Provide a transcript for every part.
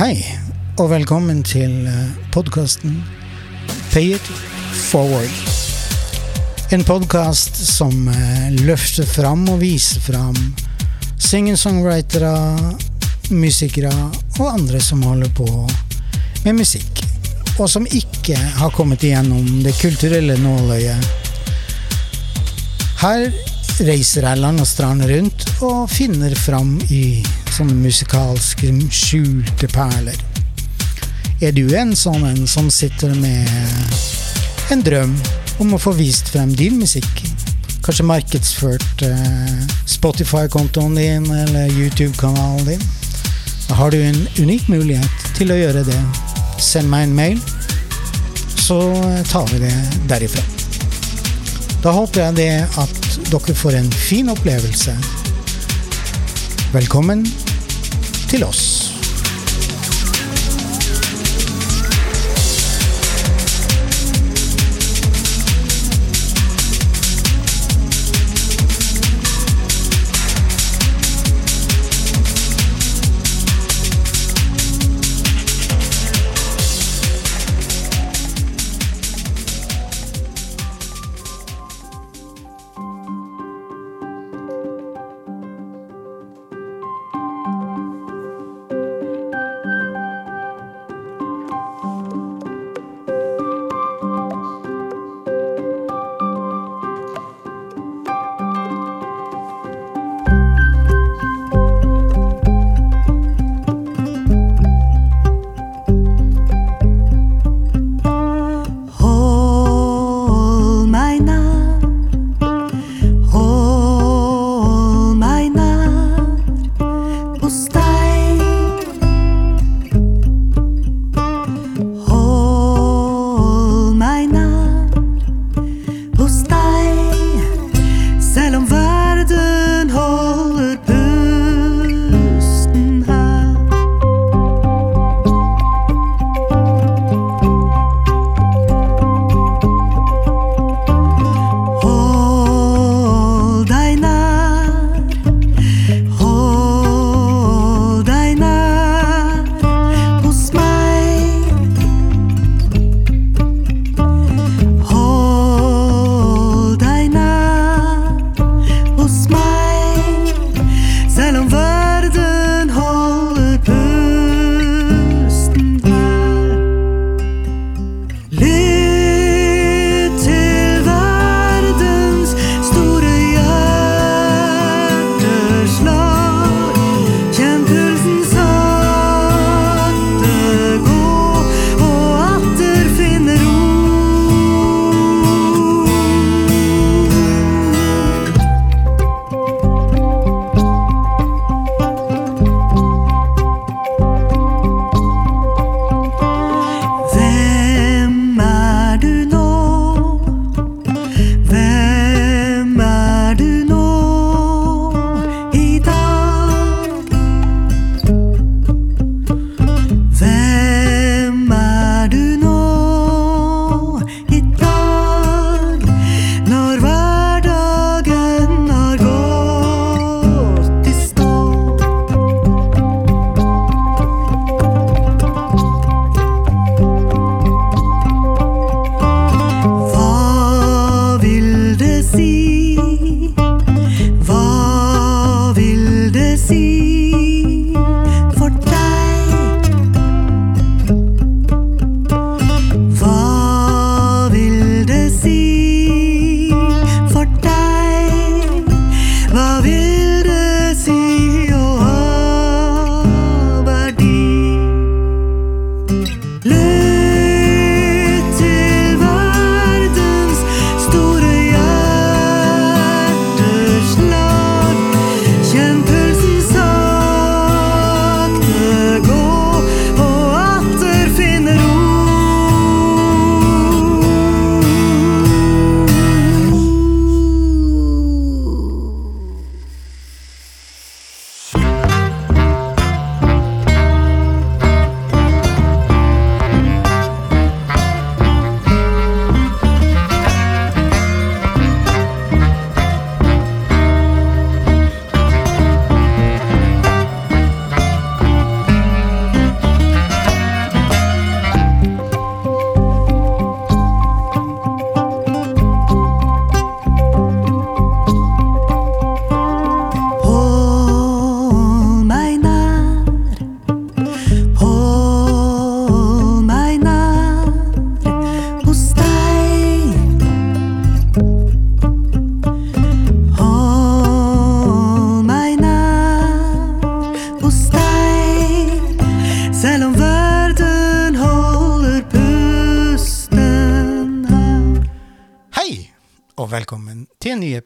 Hei, og velkommen til podkasten Pay it forward. En podkast som eh, løfter fram og viser fram singer-songwritere, musikere og andre som holder på med musikk, og som ikke har kommet igjennom det kulturelle nåløyet. Her reiser jeg land og strand rundt og finner fram i sånne musikalske skjulte perler. Er du en sånn en som sitter med en drøm om å få vist frem din musikk? Kanskje markedsført eh, Spotify-kontoen din eller YouTube-kanalen din? Da har du en unik mulighet til å gjøre det. Send meg en mail, så tar vi det derifra. Da håper jeg det at dere får en fin opplevelse. Velkommen til oss.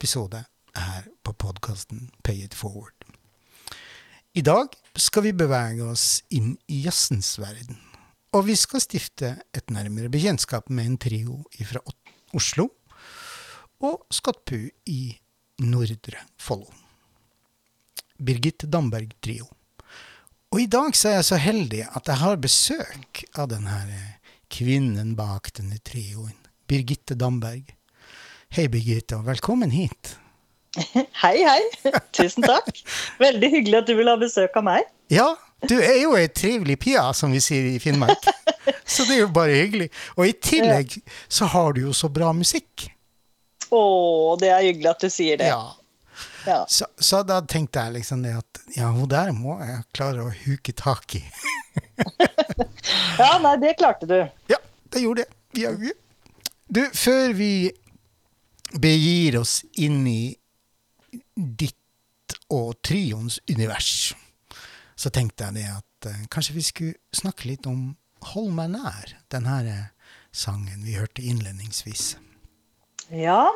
Episode her på podkasten Pay it forward. I dag skal vi bevege oss inn i jazzens verden, og vi skal stifte et nærmere bekjentskap med en trio fra Oslo og Skottpu i Nordre Follo. Birgit Damberg Trio. Og i dag så er jeg så heldig at jeg har besøk av denne kvinnen bak denne trioen, Birgitte Damberg. Hei, Birgitte, og velkommen hit. Hei, hei. Tusen takk. Veldig hyggelig at du vil ha besøk av meg. Ja, du er jo ei trivelig pia, som vi sier i Finnmark. Så det er jo bare hyggelig. Og i tillegg så har du jo så bra musikk. Å, det er hyggelig at du sier det. Ja. Ja. Så, så da tenkte jeg liksom det at ja, hun der må jeg klare å huke tak i. ja, nei, det klarte du. Ja, det gjorde jeg. Du, før vi begir oss inn i ditt og trioens univers, så tenkte jeg det at eh, kanskje vi skulle snakke litt om Hold meg nær, den her eh, sangen vi hørte innledningsvis. Ja.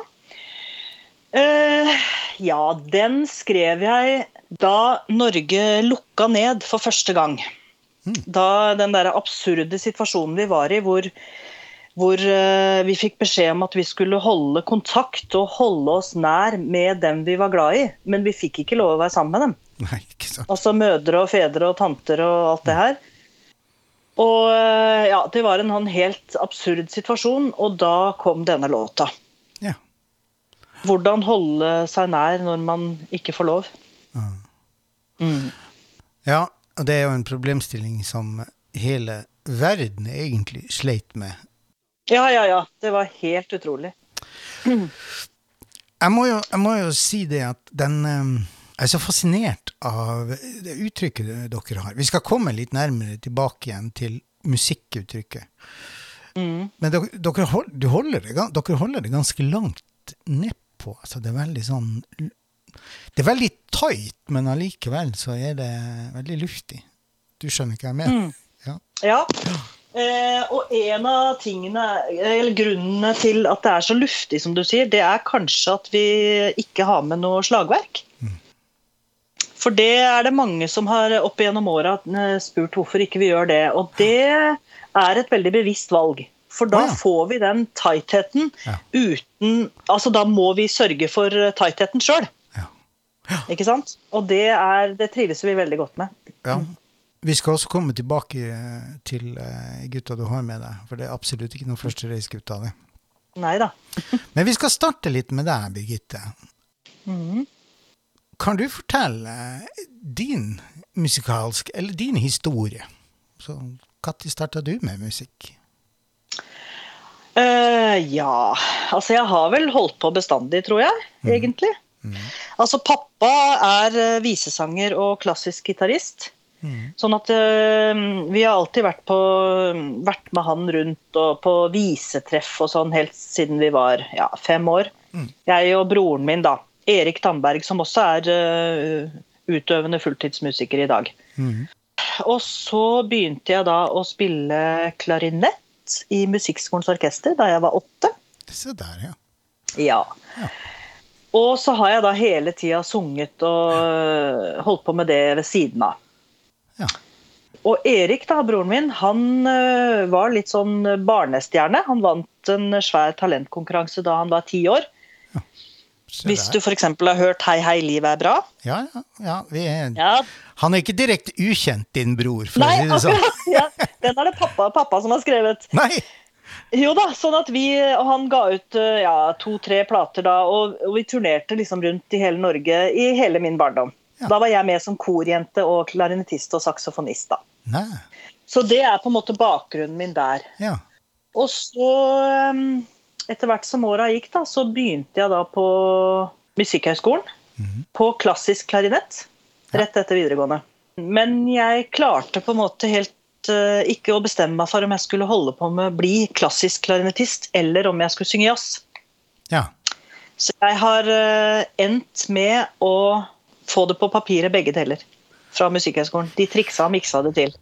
Uh, ja, den skrev jeg da Norge lukka ned for første gang. Da den der absurde situasjonen vi var i, hvor, hvor eh, vi fikk beskjed om at vi skulle holde kontakt og holde oss nær med dem vi var glad i, men vi fikk ikke lov å være sammen med dem. Nei, ikke sant? Altså mødre og fedre og tanter og alt det her. Og eh, ja, det var en sånn helt absurd situasjon, og da kom denne låta. Ja. Hvordan holde seg nær når man ikke får lov. Mm. ja, og det er jo en problemstilling som hele verden egentlig sleit med. Ja, ja, ja. Det var helt utrolig. Jeg må jo, jeg må jo si det at den eh, Jeg er så fascinert av det uttrykket dere har. Vi skal komme litt nærmere tilbake igjen til musikkuttrykket. Mm. Men dere, dere, du holder det, dere holder det ganske langt nedpå. Altså det er veldig sånn Det er veldig tight, men allikevel så er det veldig luftig. Du skjønner hva jeg mener? Ja. Ja. Eh, og en av tingene, eller grunnene til at det er så luftig, som du sier, det er kanskje at vi ikke har med noe slagverk. For det er det mange som har opp igjennom åra eh, spurt hvorfor ikke vi gjør det. Og det er et veldig bevisst valg. For da oh, ja. får vi den tightheten Ja. uten Altså da må vi sørge for eh, tightheten sjøl. Ja. Ikke sant? Og det, er, det trives vi veldig godt med. Ja. Vi skal også komme tilbake eh, til eh, gutta du har med deg, for det er absolutt ikke noe første reisgutt av det. Neida. Men vi skal starte litt med deg, Birgitte. Mm. Kan du fortelle din musikalsk, eller din historie? Så Når starta du med musikk? Uh, ja Altså, jeg har vel holdt på bestandig, tror jeg, egentlig. Altså, pappa er eh, visesanger og klassisk gitarist. Sånn at eh, vi har alltid vært, på, vært med han rundt og på visetreff og sånn helt siden vi var ja, fem år. Jeg og broren min, da. Erik Tandberg, som også er eh, utøvende fulltidsmusiker i dag. Og så begynte jeg da å spille klarinett i Musikkskolens orkester da jeg var åtte. Se der, ja. Ja. Ja. Og så har jeg da hele tida sunget og øh, holdt på med det ved siden av. Ja. Og Erik, da, broren min, han øh, var litt sånn barnestjerne. Han vant en svær talentkonkurranse da han var ti år. Ja. Hvis du f.eks. har hørt 'Hei, hei, livet er bra'. Ja, ja, er, Ja, Han er ikke direkte ukjent, din bror, for Nei, å si det sånn. akkurat. Ja, den er det pappa, pappa som har skrevet. Nei! Jo da, sånn at vi Og han ga ut eh, ja, to-tre plater da, og, og vi turnerte liksom rundt i hele Norge i hele min barndom. Ja. Da var jeg med som korjente og klarinettist og saksofonist, da. Nei. Så det er på en måte bakgrunnen min der. Ja. Og så, eh, etter hvert som åra gikk, da, så begynte jeg da på Musikkhøgskolen. På klassisk klarinett. Rett etter videregående. Men jeg klarte på en måte helt eh, ikke å bestemme meg for om jeg skulle holde på med å bli klassisk klarinettist, eller om jeg skulle synge jazz. ja. Så jeg har eh, endt med å få det på papiret begge deler. Fra Musikkhøgskolen. De triksa og miksa det til.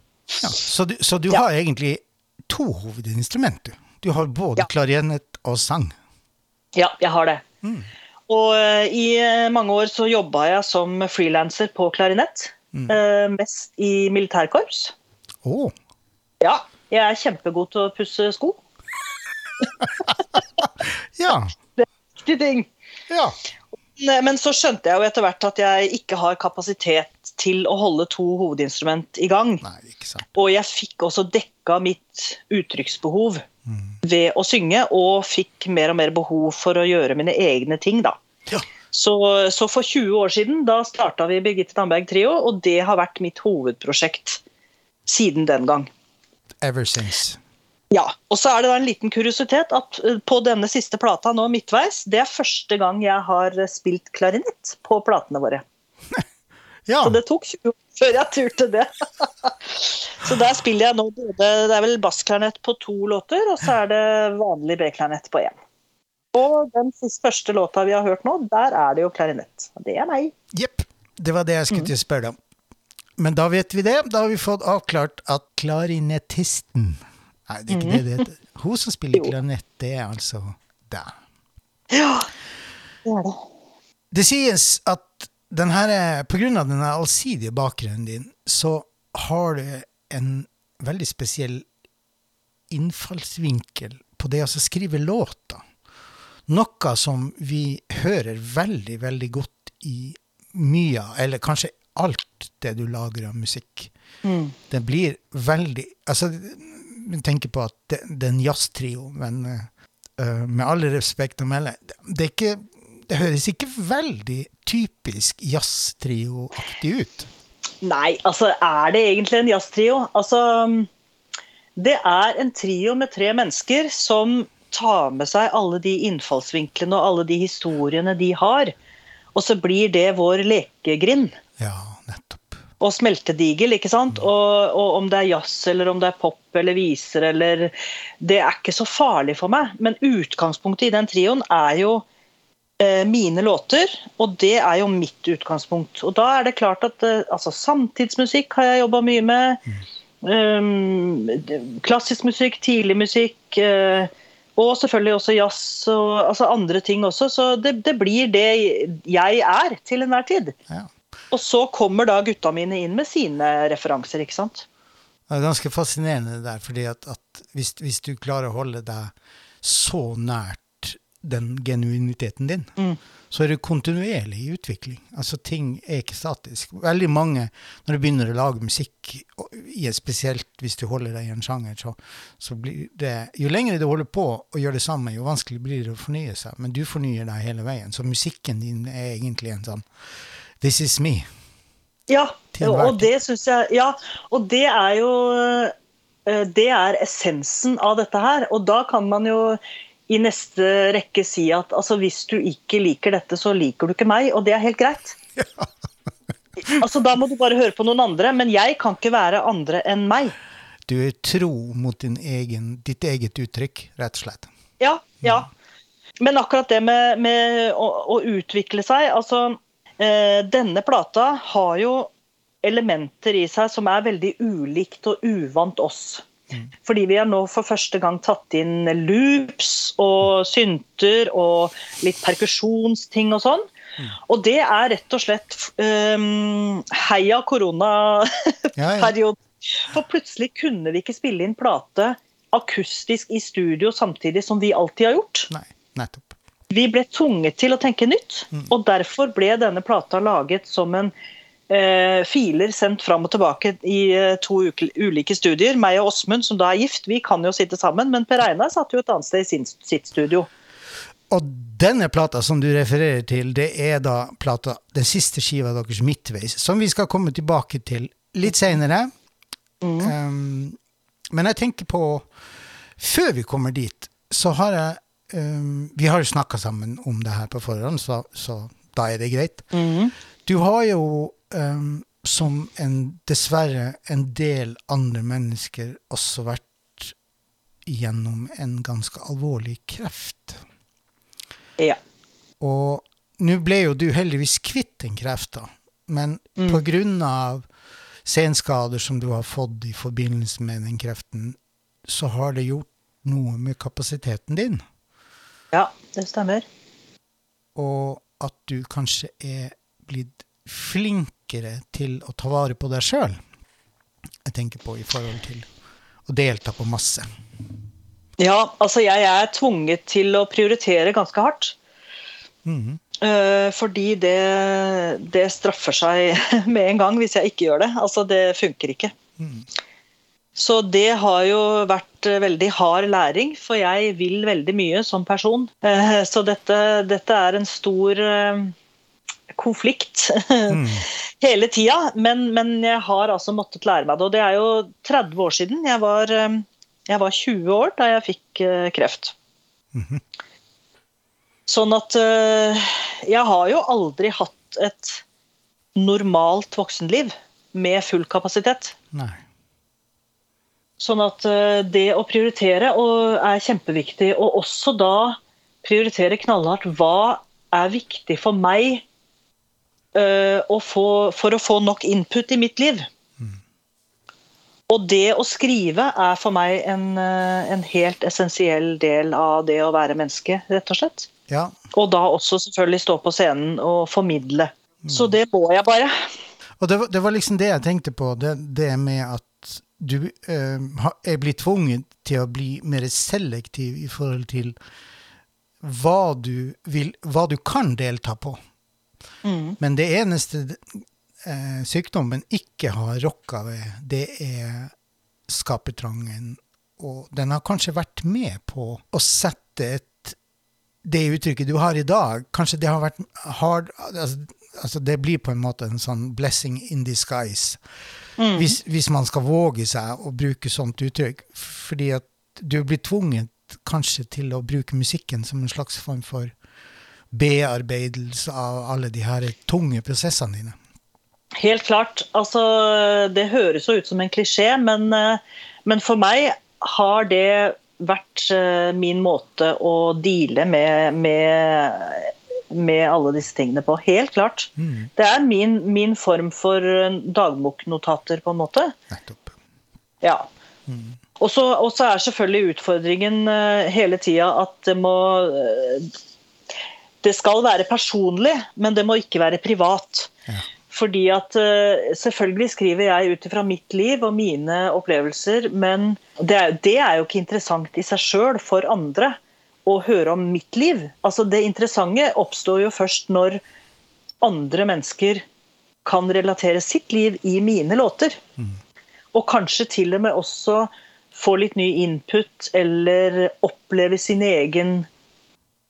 ja. Så du, så du Ja. har egentlig to hovedinstrumenter? du. Har både Ja. klarinett og sang. Ja, jeg har det. Og eh, i eh, mange år så jobba jeg som frilanser på klarinett. eh, Mest i militærkorps. Oh. Ja, jeg er kjempegod til å pusse sko. ja. Det er en Viktig ting. Ja. Men så skjønte jeg jo etter hvert at jeg ikke har kapasitet til å holde to hovedinstrument i gang. Nei, ikke sant. Og jeg fikk også dekka mitt uttrykksbehov ved å synge, og fikk mer og mer behov for å gjøre mine egne ting, da. Ja. Så, så for 20 år siden da starta vi Birgitte Damberg Trio, og det har vært mitt hovedprosjekt siden den gang. Ever since. Ja, og så er det da en liten kuriositet at eh, på denne siste plata nå midtveis, det er første gang jeg har eh, spilt klarinett på platene våre. Ja. Så det tok 20 år før jeg turte det. så der spiller jeg nå både Det er vel bassklarinett på to låter, og så er det vanlig B-klarinett på én. Og den siste første låta vi har hørt nå, der er det jo klarinett. Og det er meg. Jepp. Det var det jeg skulle til å spørre om. Men da vet vi det. Da har vi fått avklart at klarinettisten Nei, det er ikke det det heter. Hun som spiller klarinett, det er altså deg. Ja, det er det. Det sies at den her, på grunn av den allsidige bakgrunnen din, så har du en veldig spesiell innfallsvinkel på det å skrive låter. Noe som vi hører veldig, veldig godt i mye eller kanskje alt det du lager av musikk. Mm. Det blir veldig Altså, tenker på at det, det er en jazztrio, men uh, med all respekt å melde, det ikke Det høres ikke veldig typisk jazztrio-aktig ut. Nei, altså er det egentlig en jazztrio? Altså Det er en trio med tre mennesker som tar med seg alle de innfallsvinklene og alle de historiene de har. Og så blir det vår lekegrind Ja. Og smeltedigel, ikke sant? Og, og om det er jazz eller om det er pop eller viser eller Det er ikke så farlig for meg, men utgangspunktet i den trioen er jo eh, mine låter, og det er jo mitt utgangspunkt. Og da er det klart at eh, altså, samtidsmusikk har jeg jobba mye med. Um, klassisk musikk, tidlig musikk. eh, og selvfølgelig også jazz og altså andre ting også. Så det, det blir det jeg er til enhver tid. Ja. Og så kommer da gutta mine inn med sine referanser, ikke sant. Det er ganske fascinerende det der, fordi at, at hvis, hvis du klarer å holde deg så nært den genuiniteten din, så er du kontinuerlig i utvikling. Altså ting er ikke statisk. Veldig mange, når du begynner å lage musikk, spesielt hvis du holder deg i en sjanger, så, så blir det Jo lenger du holder på å gjøre det samme, jo vanskelig blir det å fornye seg. Men du fornyer deg hele veien. Så musikken din er egentlig en sånn This is me. Ja, og det syns jeg Ja, og det er jo eh, Det er essensen av dette her. Og da kan man jo i neste rekke si at altså, hvis du ikke liker dette, så liker du ikke meg, og det er helt greit. Ja. Altså, Da må du bare høre på noen andre, men jeg kan ikke være andre enn meg. Du er tro mot din egen, ditt eget uttrykk, rett og slett. Ja, ja. Men akkurat det med, med å, å utvikle seg Altså, denne plata har jo elementer i seg som er veldig ulikt og uvant oss. Fordi vi har nå for første gang tatt inn loops og synter og litt perkusjonsting og sånn. Og det er rett og slett um, heia koronaperiode. Ja, ja. For plutselig kunne vi ikke spille inn plate akustisk i studio samtidig som vi alltid har gjort. Nei, nettopp. Vi ble tvunget til å tenke nytt, og derfor ble denne plata laget som en eh, filer sendt fram og tilbake i eh, to ulike studier. Meg og Åsmund, som da er gift, vi kan jo sitte sammen, men Per Einar satt jo et annet sted i sin, sitt studio. Og denne plata som du refererer til, det er da plata, den siste skiva deres midtveis, som vi skal komme tilbake til litt seinere. Um, men jeg tenker på Før vi kommer dit, så har jeg um, Vi har jo snakka sammen om det her på forhånd, så, så da er det greit. Du har jo, um, som en, dessverre en del andre mennesker, også vært gjennom en ganske alvorlig kreft. Ja. Og nå ble jo du heldigvis kvitt den krefta, men på grunn av senskader som du har fått i forbindelse med den kreften, så har det gjort noe med kapasiteten din. Ja, det stemmer. og at du kanskje er blitt flinkere til å ta vare på deg sjøl. Jeg tenker på i forhold til å delta på masse. Ja, altså jeg er tvunget til å prioritere ganske hardt. Mhm. Eh, fordi det, det straffer seg med en gang hvis jeg ikke gjør det. Altså, det funker ikke. Mhm. Så det har jo vært eh, veldig hard læring, for jeg vil veldig mye som person. Eh, Så dette, dette er en stor eh, konflikt Mm. hele tida. Men, men jeg har altså måttet lære meg det. Og det er jo 30 år siden. Jeg var, jeg var 20 år da jeg fikk kreft. Mhm. Sånn at jeg har jo aldri hatt et normalt voksenliv med full kapasitet. Nei. Sånn at eh, det å prioritere er kjempeviktig, og også da prioritere knallhardt hva er viktig for meg eh, å få, for å få nok input i mitt liv. Og det å skrive er for meg en, eh, en helt essensiell del av det å være menneske, rett og slett. Ja, Og da også selvfølgelig stå på scenen og formidle. Så det må jeg bare. Og det var, det var liksom det jeg tenkte på, det, det med at du eh, er blitt tvunget til å bli mer selektiv i forhold til hva du, vil, hva du kan delta på. Men det eneste eh, sykdommen ikke har rokka ved, det er skapertrangen. Og den har kanskje vært med på å sette et det uttrykket du har i dag, kanskje det har vært hard altså, altså Det blir på en måte en sånn blessing in disguise. Hvis, hvis man skal våge seg å bruke sånt uttrykk. Fordi at du blir tvunget kanskje til å bruke musikken som en slags form for bearbeidelse av alle de her tunge prosessene dine. Helt klart. Altså, det høres jo ut som en klisjé, men, eh, men for meg har det vært eh, min måte å deale med, med, med alle disse tingene på. Helt klart. Det er min, min form for eh, dagboknotater, på en måte. Nettopp. Ja. Så og så er selvfølgelig utfordringen eh, hele tida at det må eh, Det skal være personlig, men det må ikke være privat. Ja. Fordi at selvfølgelig skriver jeg ut ifra mitt liv og mine opplevelser, men det er, det er jo ikke interessant i seg sjøl for andre å høre om mitt liv. Altså Det interessante oppstår jo først når andre mennesker kan relatere sitt liv i mine låter. Og kanskje til og med også få litt ny input eller oppleve sin egen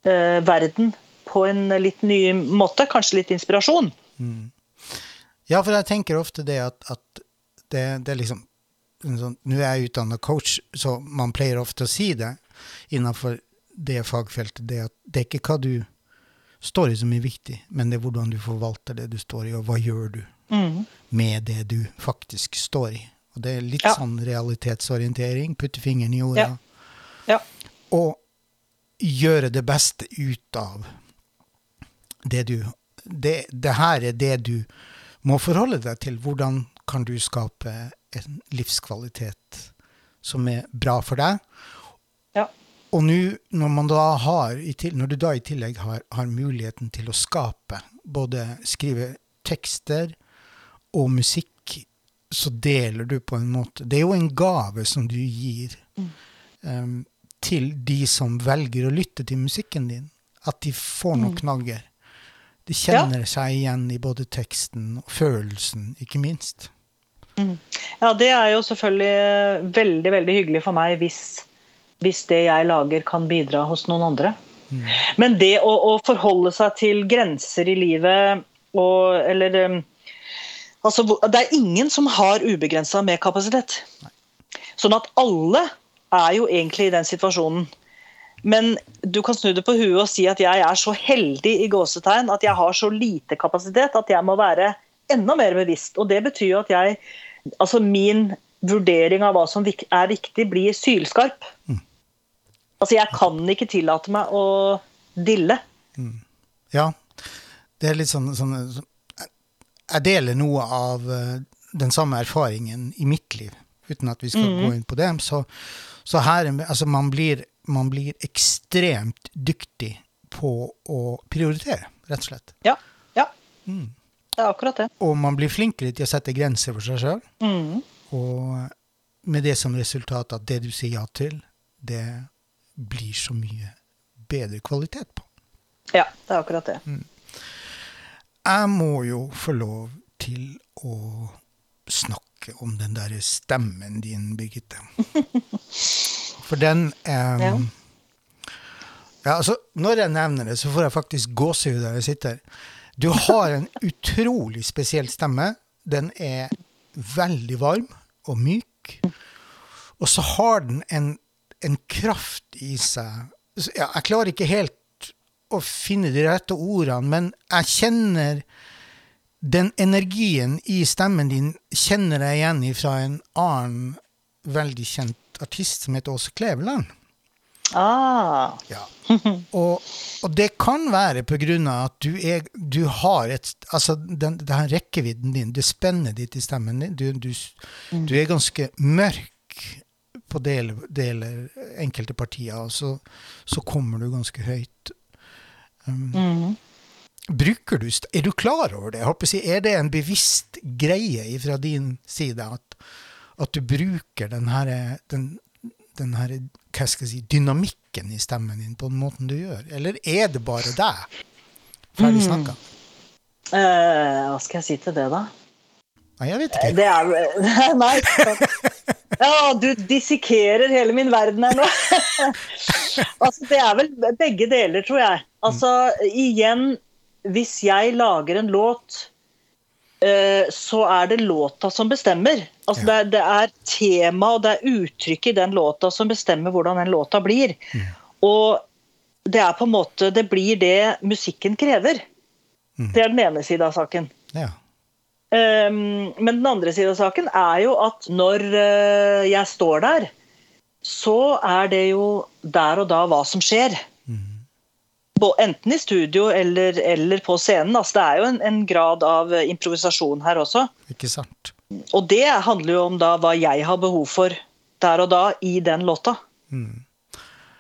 eh, verden på en litt ny måte. Kanskje litt inspirasjon. Ja, for jeg tenker ofte det at, at det, det er liksom sånn, Nå er jeg utdanna coach, så man pleier ofte å si det innenfor det fagfeltet, det at det er ikke hva du står i som er viktig, men det er hvordan du forvalter det du står i, og hva gjør du med det du faktisk står i. Og det er litt Ja. sånn realitetsorientering, putte fingeren i jorda, Ja. og gjøre det beste ut av det du det, det her er det du må forholde deg til. Hvordan kan du skape en livskvalitet som er bra for deg? Ja. Og nå, når, når du da i tillegg har, har muligheten til å skape, både skrive tekster og musikk, så deler du på en måte Det er jo en gave som du gir um, til de som velger å lytte til musikken din. At de får noen knagger. De kjenner seg igjen i både teksten og følelsen, ikke minst. Ja, det er jo selvfølgelig veldig, veldig hyggelig for meg hvis, hvis det jeg lager kan bidra hos noen andre. Men det å, å forholde seg til grenser i livet og Eller um, altså, Det er ingen som har ubegrensa med kapasitet. Sånn at alle er jo egentlig i den situasjonen. Men du kan snu det på huet og si at jeg er så heldig i gåsetegn at jeg har så lite kapasitet at jeg må være enda mer bevisst. Og det betyr jo at jeg Altså min vurdering av hva som er viktig, blir sylskarp. Altså jeg kan ikke tillate meg å dille. Ja, det er litt sånn, sånn Jeg deler noe av eh, den samme erfaringen i mitt liv, uten at vi skal gå inn på det. Så, så her, er- altså man blir, man blir ekstremt dyktig på å prioritere, rett og slett. Ja. ja. Mm. Det er akkurat det. Og man blir flinkere til å sette grenser for seg sjøl. Mm. Og med det som resultat at det du sier ja til, det blir så mye bedre kvalitet på. Ja, det er akkurat det. Jeg må jo få lov til å snakke om den derre stemmen din, Birgitte. For den um, Ja. ja, altså, Når jeg nevner det, så får jeg faktisk gåsehud der jeg sitter. Du har en utrolig spesiell stemme. Den er veldig varm og myk. Og så har den en, en kraft i seg ja, Jeg klarer ikke helt å finne de rette ordene, men jeg kjenner den energien i stemmen din kjenner jeg igjen fra en annen veldig kjent artist som heter Åse Kleveland. Ah. Ja. Og, og det kan være av at du, er, du har et Altså, den, den rekkevidden din, det spennet ditt i stemmen din, du, du, du er ganske mørk på deler, deler enkelte partier, og så, så kommer du ganske høyt. Um, mm. Bruker du Er du klar over det? Si, er det en bevisst greie fra din side at, at du bruker den herre den, den her hva skal jeg si, dynamikken i stemmen din på den måten du gjør? Eller er det bare deg? Ferdig snakka. Eh, hva skal jeg si til det, da? Nei, jeg vet ikke. Det er Nei. Ja, du dissekerer hele min verden her nå. altså, det er vel begge deler, tror jeg. Altså, igjen, hvis jeg lager en låt, eh, så er det låta som bestemmer. Altså, Ja. det, er, det er tema og det er uttrykket i den låta som bestemmer hvordan den låta blir. Og det er på en måte Det blir det musikken krever. Det er den ene siden av saken. Ja. Um, men den andre siden av saken er jo at når uh, jeg står der, så er det jo der og da hva som skjer. Enten i studio eller, eller på scenen. Altså, det er jo en, en grad av uh, improvisasjon her også. Ikke sant? Og det handler jo om da hva jeg har behov for der og da i den låta. Mm.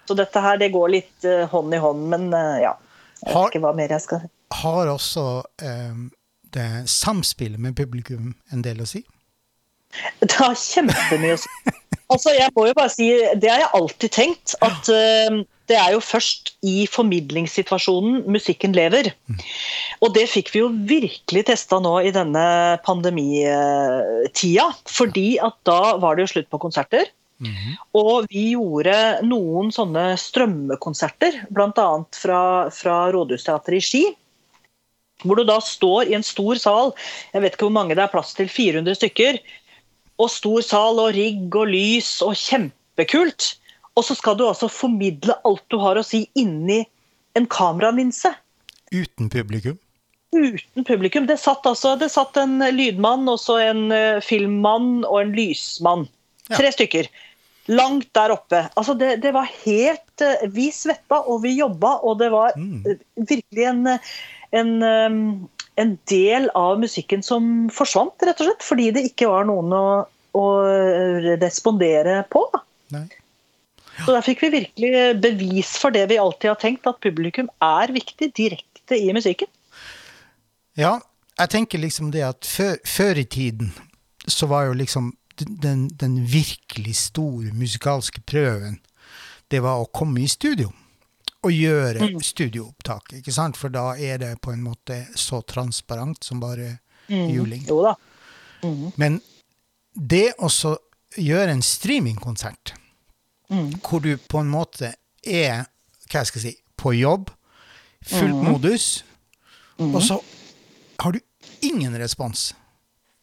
Så dette her det går litt uh, hånd i hånd, men uh, ja. Jeg Har- vet ikke hva mer jeg skal. Har også um, det samspillet med publikum en del å si? Det har kjempemye å si. Altså, jeg må jo bare si, Det har jeg alltid tenkt. At eh, det er jo først i formidlingssituasjonen musikken lever. Og det fikk vi jo virkelig testa nå i denne pandemitida. Fordi at da var det jo slutt på konserter. Og vi gjorde noen sånne strømmekonserter, bl.a. fra, fra Rådhusteatret i Ski. Hvor du da står i en stor sal, jeg vet ikke hvor mange det er plass til, 400 stykker. Og stor sal og rigg og lys og kjempekult. Og så skal du altså formidle alt du har å si inni en kameralinse. Uten publikum? Uten publikum. Det satt, altså, det satt en lydmann, og så en eh, filmmann og en lysmann. Ja. Tre stykker. Langt der oppe. Altså, det, det var helt eh, Vi svetta og vi jobba, og det var Mm. eh, virkelig en, en, en del av musikken som forsvant, rett og slett. Fordi det ikke var noen å, å respondere på. Nei. Så der fikk vi virkelig bevis for det vi alltid har tenkt, at publikum er viktig direkte i musikken. Ja, jeg tenker liksom det at før, før i tiden så var jo liksom den, den virkelig store musikalske prøven, det var å komme i studio og gjøre studioopptak, ikke sant? For da er det på en måte så transparent som bare juling. Jo da. Men det å gjøre en streamingkonsert, hvor du på en måte er, hva skal jeg si, på jobb, fullt modus, og så har du ingen respons.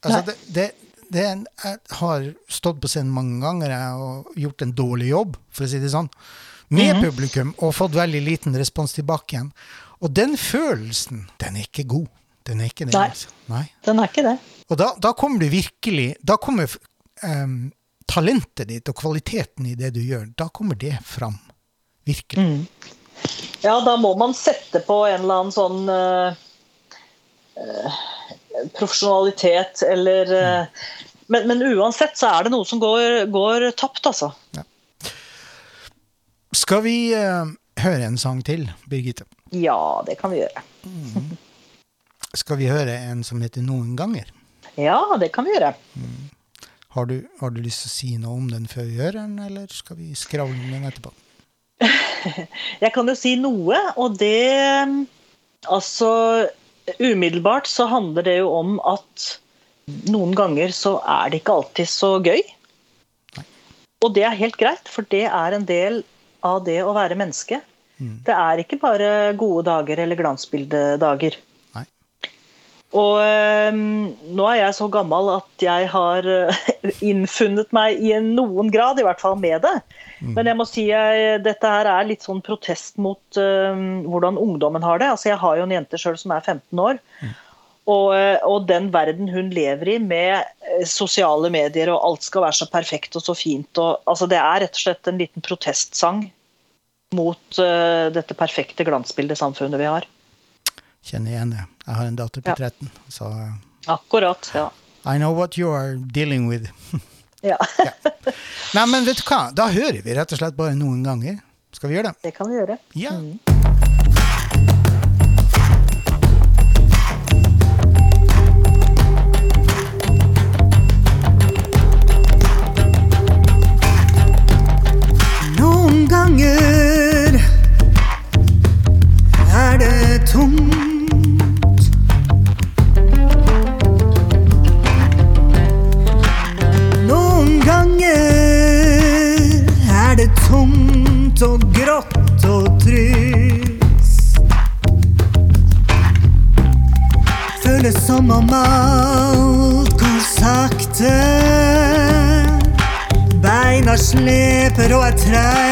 Altså, det, det, det jeg har stått på scenen mange ganger jeg, og gjort en dårlig jobb, for å si det sånn, med publikum, og fått veldig liten respons tilbake igjen. Og den følelsen, den er ikke god. Den er ikke det. Nei. Altså. Nei. Den er ikke det. Og da, da kommer du virkelig Da kommer em, talentet ditt og kvaliteten i det du gjør, da kommer det fram. Virkelig. Ja, da må man sette på en eller annen sånn uh, profesjonalitet eller eh, men, men uansett så er det noe som går, går tapt, altså. Skal vi uh, høre en sang til, Birgitte? Ja, det kan vi gjøre. Skal vi høre en som heter Noen ganger? Ja, det kan vi gjøre. Har du, har du lyst til å si noe om den før vi gjør den, eller skal vi skravle om den etterpå? Jeg kan jo si noe, og det Altså, umiddelbart så handler det jo om at noen ganger så er det ikke alltid så gøy. Og det er helt greit, for det er en del av det å være menneske. Mm. Det er ikke bare gode dager eller glansbildedager. Og eh, nå er jeg så gammel at jeg har eh, innfunnet meg i en noen grad, i hvert fall med det. Men jeg må si jeg, dette her er litt sånn protest mot eh, hvordan ungdommen har det. Altså Jeg har jo en jente sjøl som er 15 år. Og, eh, og den verden hun lever i med eh, sosiale medier og alt skal være så perfekt og så fint. Og, altså Det er rett og slett en liten protestsang mot eh, dette perfekte glansbildet samfunnet vi har. Kjenner igjen det. Jeg har en datter på Ja. 13, så uh, Akkurat. Ja. I know what you are dealing with. ja. Nei, men vet du hva? Da hører vi rett og slett bare noen ganger. Skal vi gjøre det? Det kan vi gjøre. Ja. Noen ganger er det tomt. Sleper og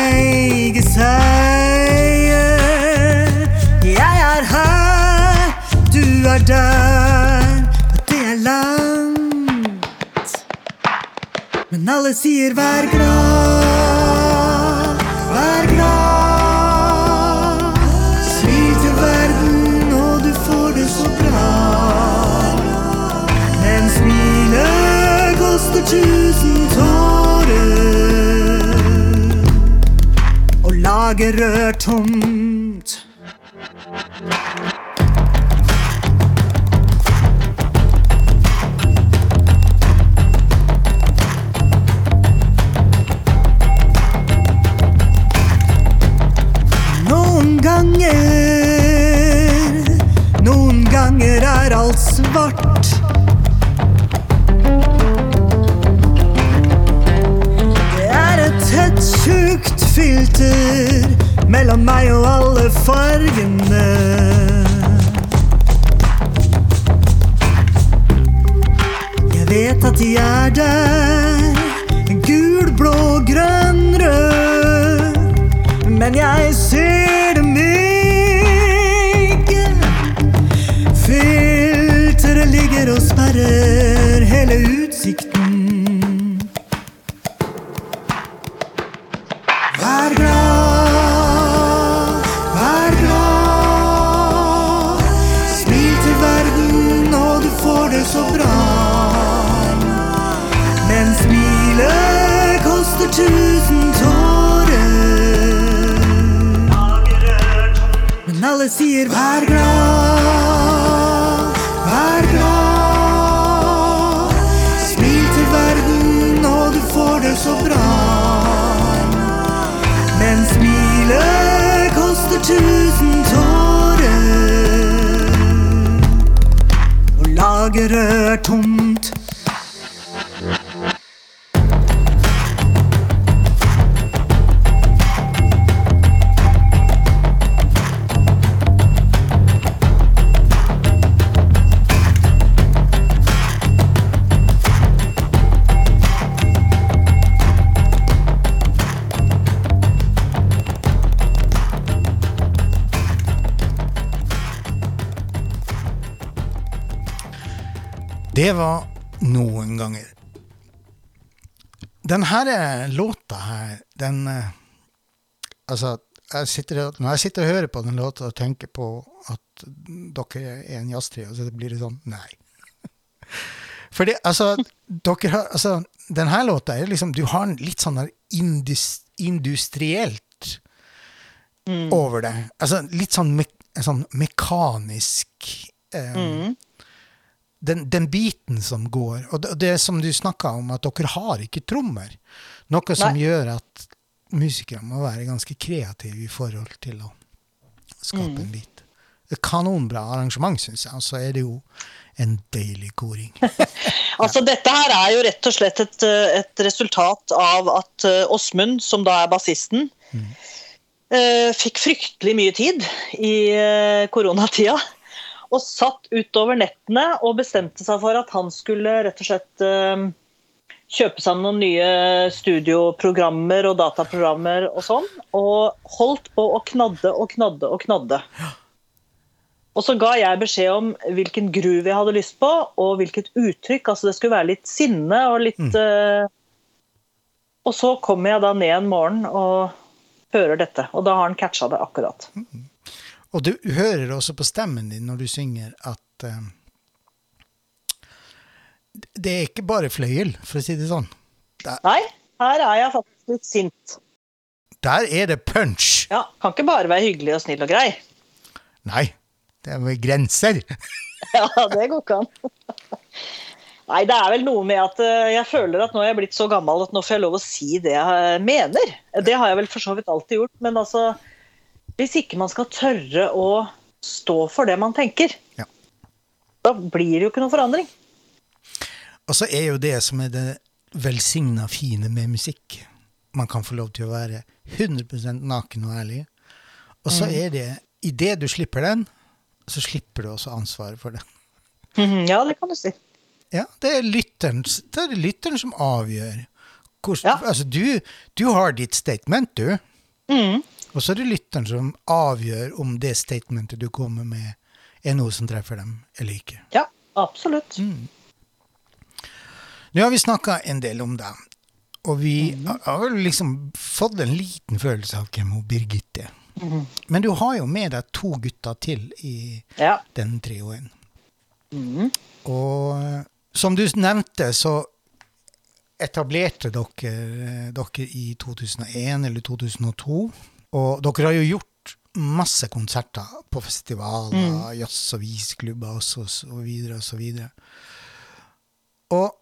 திரட்டும் Det var noen ganger. Denne eh, låta her, den eh, Altså, jeg sitter, når jeg sitter og hører på den låta og tenker på at dere er en jazztrio, så blir det sånn Nei. Fordi, altså, dere har Altså, denne låta er liksom Du har en litt sånn der indus, industrielt over det. Altså litt sånn, me sånn mekanisk eh, den, den biten som går. Og det, det som du snakka om, at dere har ikke trommer. Noe som Nei. gjør at musikere må være ganske kreative i forhold til å skape en bit. Et kanonbra arrangement, syns jeg. Og så er det jo en deilig koring. Altså, dette her er jo rett og slett et, eh, et resultat av at eh, Åsmund, som da er bassisten, eh, fikk fryktelig mye tid i koronatida. Og satt utover nettene og bestemte seg for at han skulle rett og slett eh, kjøpe seg noen nye studioprogrammer og dataprogrammer og sånn. Og holdt på å knadde og knadde og knadde. Og så ga jeg beskjed om hvilken groove jeg hadde lyst på, og hvilket uttrykk. Altså det skulle være litt sinne og litt eh, Og så kommer jeg da ned en morgen og hører dette, og da har han catcha det akkurat. Og du hører også på stemmen din når du synger at eh, det er ikke bare fløyel, for å si det sånn. Der, Nei, her er jeg faktisk litt sint. der er det punch! Ja, Kan ikke bare være hyggelig og snill og grei. Nei, det er grenser. Ja, det går ikke an. Nei, det er vel noe med at eh, jeg føler at nå er jeg blitt så gammel at nå får jeg lov å si det jeg mener. Det har jeg vel for så vidt alltid gjort, men altså Hvis ikke man skal tørre å stå for det man tenker, Ja. da blir det jo ikke noe forandring. Og så er jo det som er det velsigna fine med musikk. Man kan få lov til å være 100% naken og ærlig. Og så er det Idet du slipper den, så slipper du også ansvaret for det. Mhm, Ja, det kan du si. Ja, det er lytteren, det er lytteren som avgjør. Hvordan, Ja. Altså, du, du har ditt statement, du. Mhm. Og så er det lytteren som avgjør om det statementet du kommer med, er noe som treffer dem eller ikke. Ja, absolutt. Nå har vi snakka en del om deg, og vi har vel liksom fått en liten følelse av hvem hun Birgitte er. Men du har jo med deg to gutter til i Ja. den trioen. Og eh, som du nevnte, så etablerte dere dere i 2001 eller 2002. Og dere har jo gjort masse konserter på festivaler, jazz- og visklubber og så, videre og så videre. Og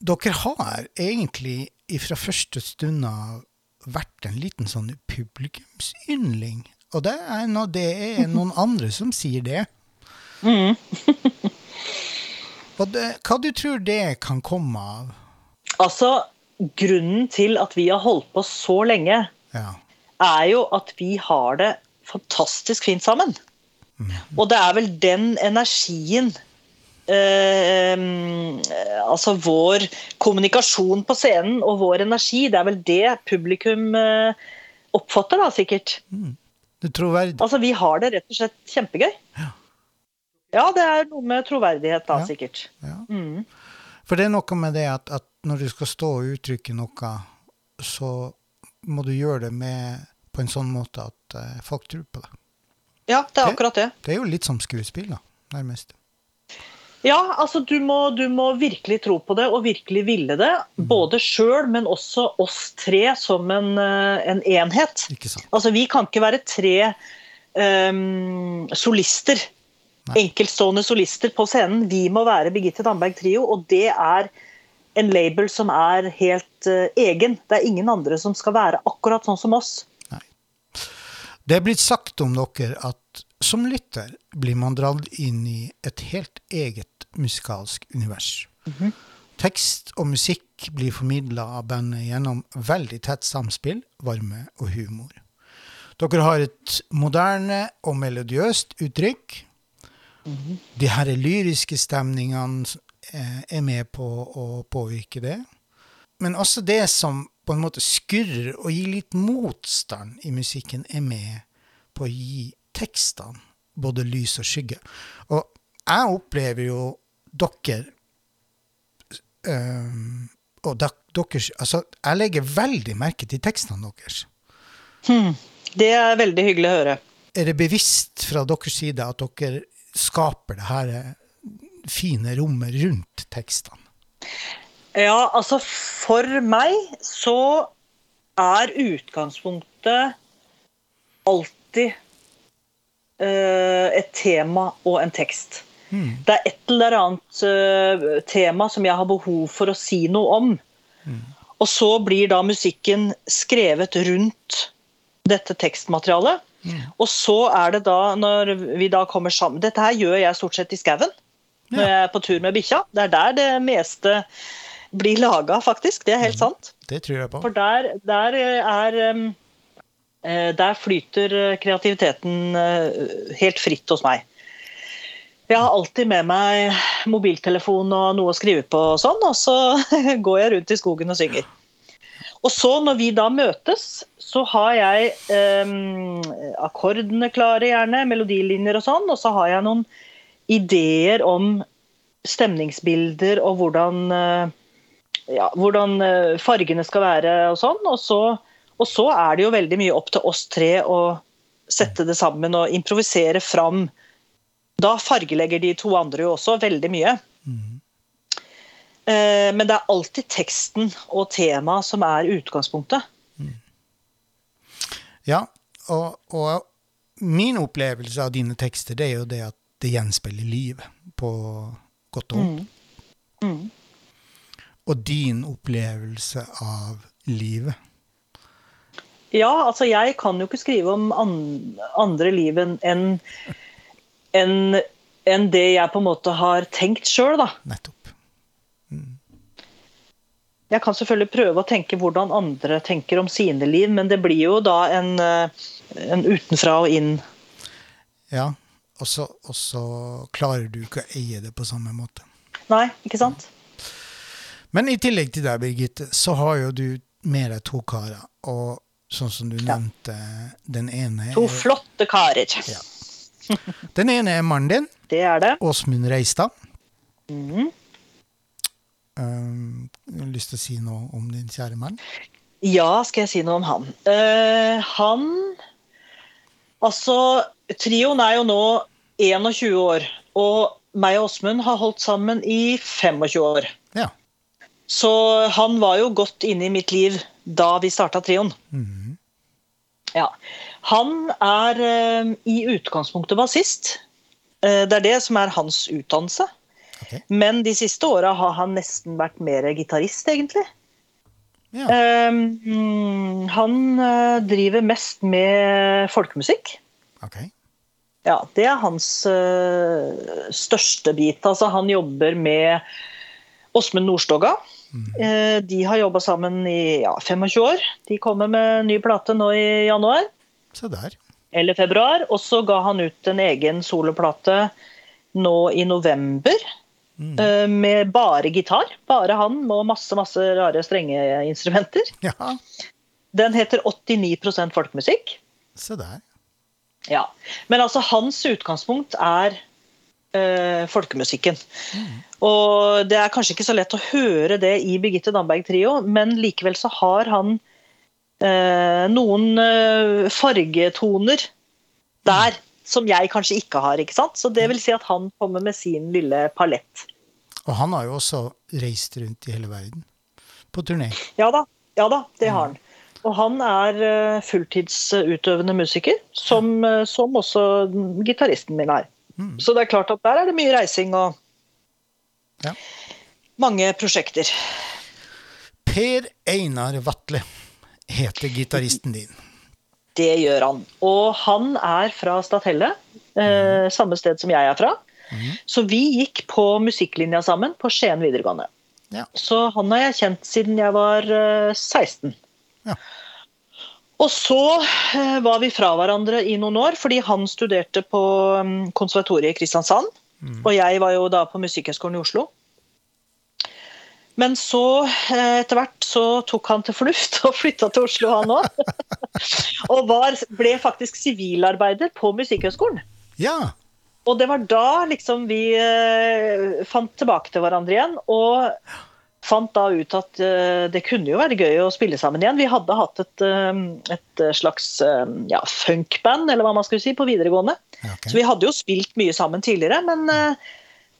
dere har egentlig fra første stund av vært en liten sånn publikumsyndling. Og det er, no, det er noen andre som sier det. Og det, hva du tror det kan komme av? Altså, grunnen til at vi har holdt på så lenge, Ja. Er jo at vi har det fantastisk fint sammen. Og det er vel den energien eh, Altså vår kommunikasjon på scenen og vår energi, det er vel det publikum eh, oppfatter, da, sikkert. Det er. Altså, vi har det rett og slett kjempegøy. Ja, det er noe med troverdighet, da, Ja. sikkert. Ja. Mm. For det er noe med det at, at når du skal stå og uttrykke noe, så må du gjøre det med, på en sånn måte at uh, folk tror på deg. Ja, det er Det- akkurat det. Det er jo litt som skuespill, da, nærmest. Ja, altså du må, du må virkelig tro på det og virkelig ville det. Både sjøl, men også oss tre som en, eh, en enhet. Altså Vi kan ikke være tre um, solister. Nei. Enkeltstående solister på scenen. Vi må være Birgitte Damberg Trio, og det er en label som er helt uh, egen. Det er ingen andre som skal være akkurat sånn som oss. Nei. Det er blitt sagt om dere at som lytter blir man dratt inn i et helt eget musikalsk univers. Tekst og musikk blir formidla av bandet gjennom veldig tett samspill, varme og humor. Dere har et moderne og melodiøst uttrykk. De her lyriske stemningene er med på å påvirke det. Men også det som på en måte skurrer og gir litt motstand i musikken, er med på å gi tekstene både lys og skygge. Og jeg opplever jo dere um, og deres Altså, jeg legger veldig merke til tekstene deres. Det er veldig hyggelig å høre. Er det bevisst fra deres side at dere skaper det her fine rommet rundt tekstene? Ja, altså for meg så er utgangspunktet alltid uh, et tema og en tekst. Det er et eller annet uh, tema som jeg har behov for å si noe om. Og så blir da musikken skrevet rundt dette tekstmaterialet. Og så er det da, når vi da kommer sammen Dette her gjør jeg stort sett i skauen når Ja. jeg er på tur med bikkja. Det er der det meste blir laga, faktisk. Det er helt sant. Det tror jeg på. For der, der er um, eh, Der flyter eh, kreativiteten eh, helt fritt hos meg. Jeg har alltid med meg mobiltelefon og noe å skrive på og sånn, og så går jeg rundt i skogen og synger. Og så når vi da møtes, så har jeg eh, akkordene klare, gjerne, melodilinjer og sånn, og så har jeg noen ideer om stemningsbilder og hvordan eh, ja, hvordan eh, fargene skal være og sånn. Og så, og så er det jo veldig mye opp til oss tre å sette det sammen og improvisere fram. Da fargelegger de to andre jo også veldig mye. Mm. Men det er alltid teksten og temaet som er utgangspunktet. Ja, og, og min opplevelse av dine tekster, det er jo det at det gjenspeiler liv, på godt og vondt. Mm. Og din opplevelse av livet. Ja, altså jeg kan jo ikke skrive om andre liv enn enn en det jeg på en måte har tenkt sjøl, da. Nettopp. Jeg kan selvfølgelig prøve å tenke hvordan andre tenker om sine liv, men det blir jo da en, eh, en utenfra og inn. Ja, og så, og så klarer du ikke å eie det på samme måte. Nei, ikke sant? Men i tillegg til deg, Birgitte, så har jo du med deg to karer. Og sånn som du Ja. nevnte, den ene To flotte karer. Ja. Den ene er mannen din, Det er det. Åsmund Reistad. Mm. Um, jeg har lyst til å si noe om din kjære mann? Ja, skal jeg si noe om han? Uh, han Altså, trioen er jo nå 21 år, og meg og Åsmund har holdt sammen i 25 år. Ja. Så han var jo godt inne i mitt liv da vi starta trioen. Mhm. Ja. Han er eh, i utgangspunktet bassist. Eh, det er det som er hans utdannelse. Okay. Men de siste åra har han nesten vært mer gitarist, egentlig. Ja. Eh, mm, han eh, driver mest med folkemusikk. Ok. Ja, det er hans uh, største bit. Altså, han jobber med Åsmund Nordstoga. Eh, de har jobba sammen i ja, 25 år. De kommer med ny plate nå i januar Se der. eller februar. Og så ga han ut en egen soloplate nå i november. eh, Med bare gitar. Bare han og masse masse rare strengeinstrumenter. Ja, Den heter 89% folkemusikk. se der. Ja. Men altså, hans utgangspunkt er eh, folkemusikken. Og det er kanskje ikke så lett å høre det i Birgitte Damberg Trio, men likevel så har han eh, noen eh, fargetoner der som jeg kanskje ikke har. ikke sant? Så det vil si at han kommer med sin lille palett. Og han har jo også reist rundt i hele verden på turné. Ja da, ja da, det har han. Og han er eh, fulltidsutøvende musiker, som, eh, som også gitaristen min er. Så det er klart at der er det mye reising og Ja. mange prosjekter. Per Einar Vatle heter gitaristen din. Det gjør han. Og han er fra Stathelle, mm. samme sted som jeg er fra. Så vi gikk på musikklinja sammen på Skien videregående. Ja. Så han har jeg kjent siden jeg var eh, 16. Ja. Og så eh, var vi fra hverandre i noen år, fordi han studerte på mm, konservatoriet i Kristiansand. Og jeg var jo da på Musikkhøgskolen i Oslo. Men så, eh, etter hvert, så tok han til fornuft og flytta til Oslo, han òg. og var, ble faktisk sivilarbeider på Musikkhøgskolen. Ja. Og det var da liksom vi eh, fant tilbake til hverandre igjen, og fant da ut at eh, det kunne jo være gøy å spille sammen igjen. Vi hadde hatt et, eh, et slags eh, ja, funkband, eller hva man skulle si, på videregående. Okay. Så vi hadde jo spilt mye sammen tidligere, men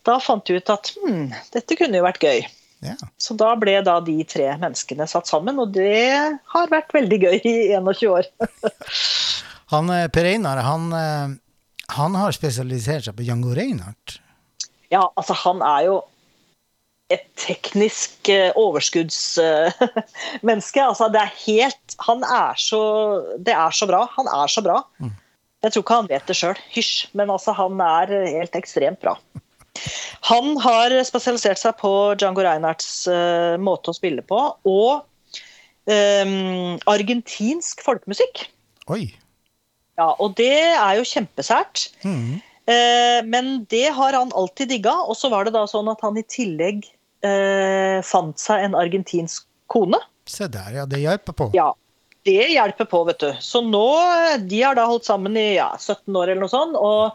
da fant vi ut at hm, dette kunne jo vært gøy. ja. Så da ble da de tre menneskene satt sammen, og det har vært veldig gøy i 21 år. Han Per Einar, han, han har spesialisert seg på Django Reinhardt. Ja, altså han er jo et teknisk eh, overskuddsmenneske. altså det er helt Han er så Det er så bra. Han er så bra. Jeg tror ikke han vet det sjøl. Hysj. Men altså, han er helt ekstremt bra. Han har spesialisert seg på Django Reinhards uh, måte å spille på, og um, argentinsk folkemusikk. Oi. Ja, og det er jo kjempesært. Mm. Eh, men det har han alltid digga. Og så var det da sånn at han i tillegg eh, fant seg en argentinsk kone. Se der, ja. Det hjelper på. Ja, det hjelper på, vet du. Så nå, De har da holdt sammen i ja, 17 år eller noe sånt. Og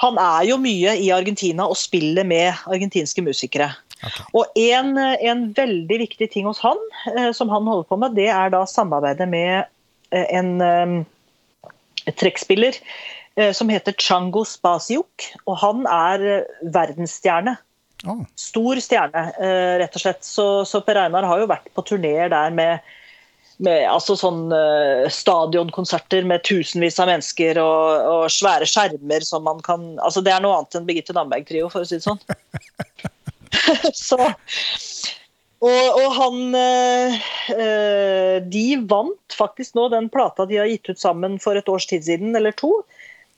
han er jo mye i Argentina og spiller med argentinske musikere. Okay. Og en, en veldig viktig ting hos han, eh, som han holder på med, det er da samarbeidet med eh, en eh, trekkspiller eh, som heter Chango Spasiuk. Og han er eh, verdensstjerne. Å, Stor stjerne, eh, rett og slett. Så, så Per Einar har jo vært på turneer der med, med altså sånn uh, stadionkonserter med tusenvis av mennesker og, og svære skjermer som man kan Altså det er noe annet enn Birgitte Damberg-trio, for å si det sånn. så og, og han eh, De vant faktisk nå den plata de har gitt ut sammen for et års tid siden, eller to.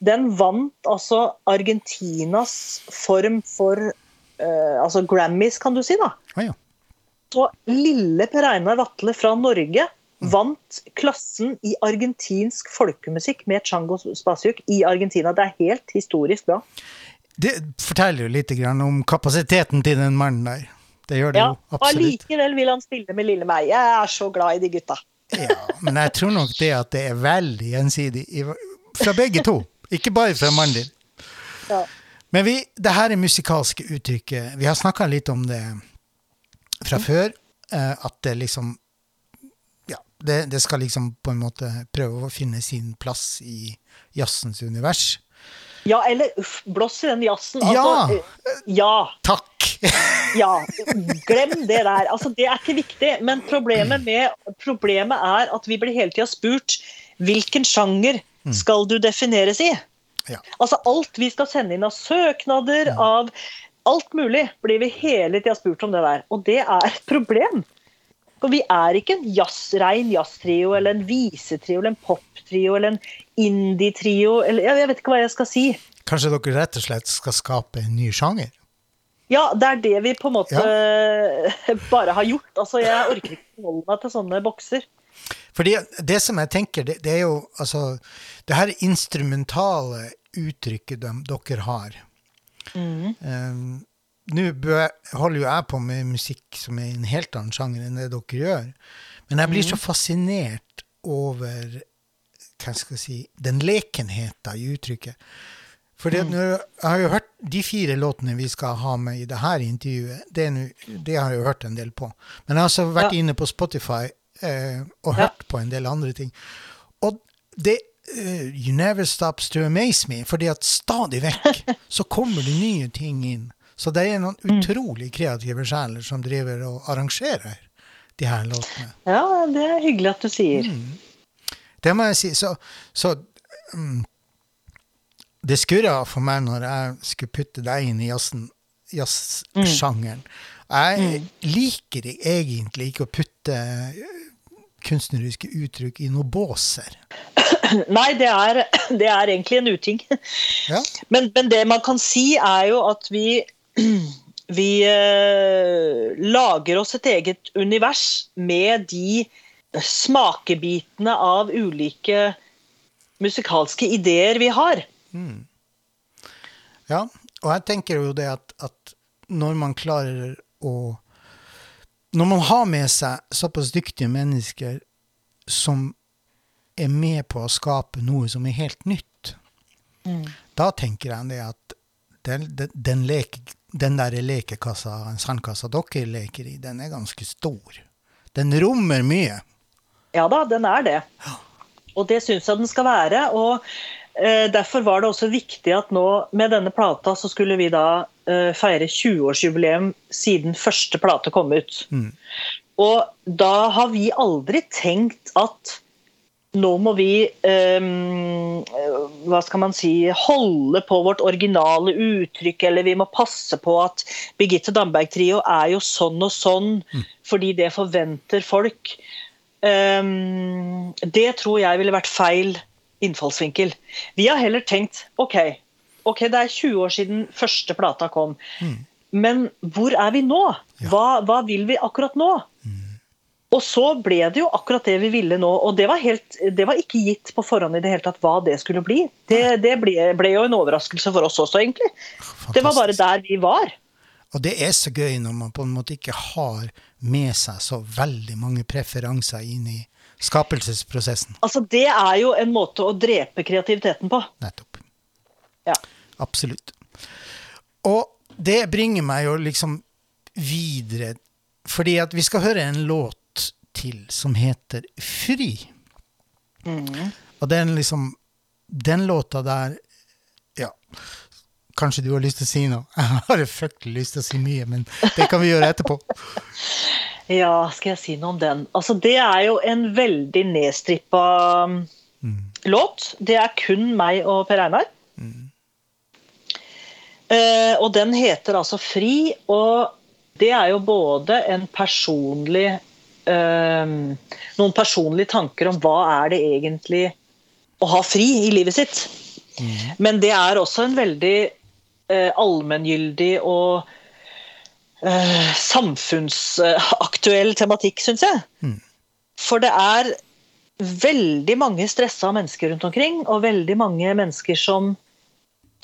Den vant altså Argentinas form for eh, Altså Grammys, kan du si, da. å ja. Så lille Per Einar Vatle fra Norge vant klassen i argentinsk folkemusikk med Chango Spasiuk i Argentina. Det er helt historisk bra. Det forteller jo litt grann om kapasiteten til den mannen der. Det gjør det Ja, jo og absolutt. allikevel vil han spille med lille meg. Jeg er så glad i de gutta. Ja, men jeg tror nok det at det er veldig gjensidig fra begge to. Ikke bare fra mannen din. Ja. Men vi, det her er musikalske uttrykket. Vi har snakka litt om det fra Mm. før. eh, At det liksom Ja, det, det skal liksom på en måte prøve å finne sin plass i jazzens univers. Ja, eller uff, blås i den jazzen. Ja. Altså, ja. ja. Takk! Ja, glem det der. Altså, det er ikke viktig. Men problemet, med, problemet er at vi blir hele tida spurt hvilken sjanger skal du defineres i? Ja. Altså alt vi skal sende inn av søknader, av alt mulig, blir vi hele tida spurt om det der. Og det er et problem. For vi er ikke en jazz, rein jazztrio eller en visetrio eller en poptrio eller en indie-trio eller jeg vet ikke hva jeg skal si. Kanskje dere rett og slett skal skape en ny sjanger? Ja, det er det vi på en måte bare har gjort. Altså, Jeg orker ikke å holde meg til sånne bokser. Fordi det som jeg tenker, det, det er jo altså Det her instrumentale uttrykket de, dere har um, Nå holder jo jeg på med musikk som er i en helt annen sjanger enn det dere gjør. Men jeg blir så fascinert over hva skal jeg si, den lekenheten i uttrykket. At når, Jeg har jo hørt de fire låtene vi skal ha med i det her intervjuet. Det, nå- det har jeg jo hørt en del på. Men jeg har også vært Ja. inne på Spotify eh, og Ja. hørt på en del andre ting. Og det uh, You never stops to amaze me. Fordi at stadig vekk så kommer det nye ting inn. Så det er noen Mm. utrolig kreative sjeler som driver og arrangerer de her låtene. Ja, det er hyggelig at du sier. Det må jeg si. Så, så um, det skurra for meg når jeg skulle putte deg inn i jazzsjangeren. Jeg liker egentlig ikke å putte kunstneriske uttrykk i noen båser. Nei, det er, det er egentlig en uting. Ja. Men, men det man kan si, er jo at vi vi eh, lager oss et eget univers med de smakebitene av ulike musikalske ideer vi har. Ja, og jeg tenker jo det at, at når man klarer å Når man har med seg såpass dyktige mennesker som er med på å skape noe som er helt nytt, da tenker jeg det at den, den, den, leke, den der lekekassa, en sandkassa dere leker i, den er ganske stor. Den rommer mye. Ja da, den er det. Og det syns jeg den skal være. Og derfor var det også viktig at nå med denne plata så skulle vi da eh, feire 20-årsjubileum siden første plate kom ut. Og da har vi aldri tenkt at nå må vi ehm, hva skal man si, holde på vårt originale uttrykk, eller vi må passe på at Birgitte Damberg-trio er jo sånn og sånn, fordi det forventer folk. Ehm, det tror jeg ville vært feil innfallsvinkel. Vi har heller tenkt OK, okay det er 20 år siden første plata kom. Men hvor er vi nå? Hva, hva vil vi akkurat nå? Og så ble det jo akkurat det vi ville nå. Og det var, helt, det var ikke gitt på forhånd i det hele tatt hva det skulle bli. Det, det ble, ble jo en overraskelse for oss også, egentlig. Det var bare der vi var. Og det er så gøy når man på en måte ikke har med seg så veldig mange preferanser inn i skapelsesprosessen. Altså, det er jo en måte å drepe kreativiteten på. Nettopp. Ja. Absolutt. Og det bringer meg jo liksom videre, fordi at vi skal høre en låt til som heter Fri. Og den liksom Den låta der Ja. Kanskje du har lyst til å si noe? Jeg har fryktelig lyst til å si mye, men det kan vi gjøre etterpå. Ja, skal jeg si noe om den? Altså, det er jo en veldig nedstrippa låt. Det er kun meg og Per Einar. Eh, og den heter altså Fri, og det er jo både en personlig eh, Noen personlige tanker om hva er det egentlig å ha fri i livet sitt. Men det er også en veldig eh, allmenngyldig og eh, samfunnsaktuell tematikk, syns jeg. For det er veldig mange stressa mennesker rundt omkring, og veldig mange mennesker som,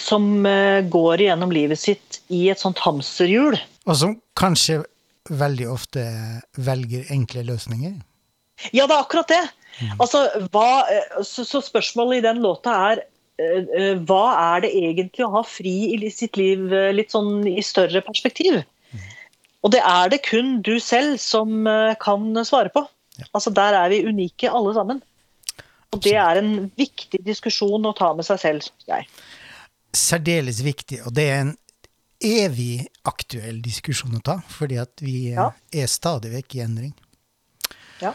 som eh, går igjennom livet sitt i et sånt hamsterhjul. Og som kanskje veldig ofte velger enkle løsninger. Ja, det er akkurat det. Altså, hva, eh, så, så spørsmålet i den låta er hva er det egentlig å ha fri i sitt liv litt sånn i større perspektiv? Og det er det kun du selv som eh, kan svare på. Altså, der er vi unike alle sammen. Og det er en viktig diskusjon å ta med seg selv, synes jeg. Særdeles viktig, og det er en evig aktuell diskusjon å ta, fordi at vi eh, Ja. er stadig vekk i endring. Ja.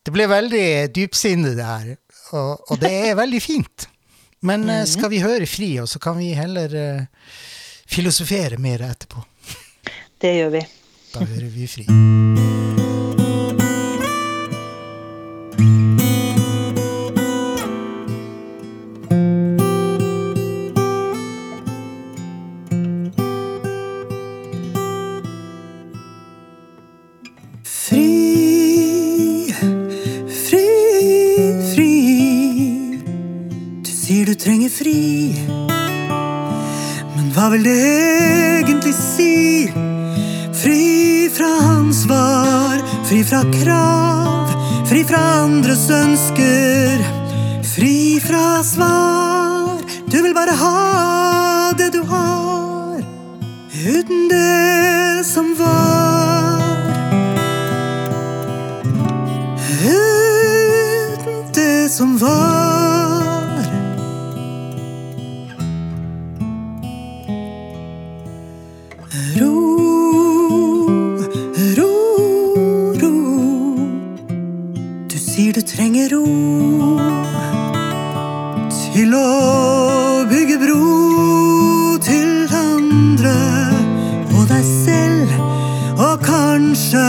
Det ble veldig dypsindig det her, og, og det er veldig fint. Men eh, skal vi høre fri, og så kan vi heller filosofere mer etterpå. Det gjør vi. Da hører vi fri. Fri, fri, fri. Du sier du trenger fri. Men hva vil det fra krav, fri fra andres ønsker. Fri fra svar. Du vil bare ha det du har, uten det som var. Uten det som var. Til å bygge bro til andre og deg selv, og kanskje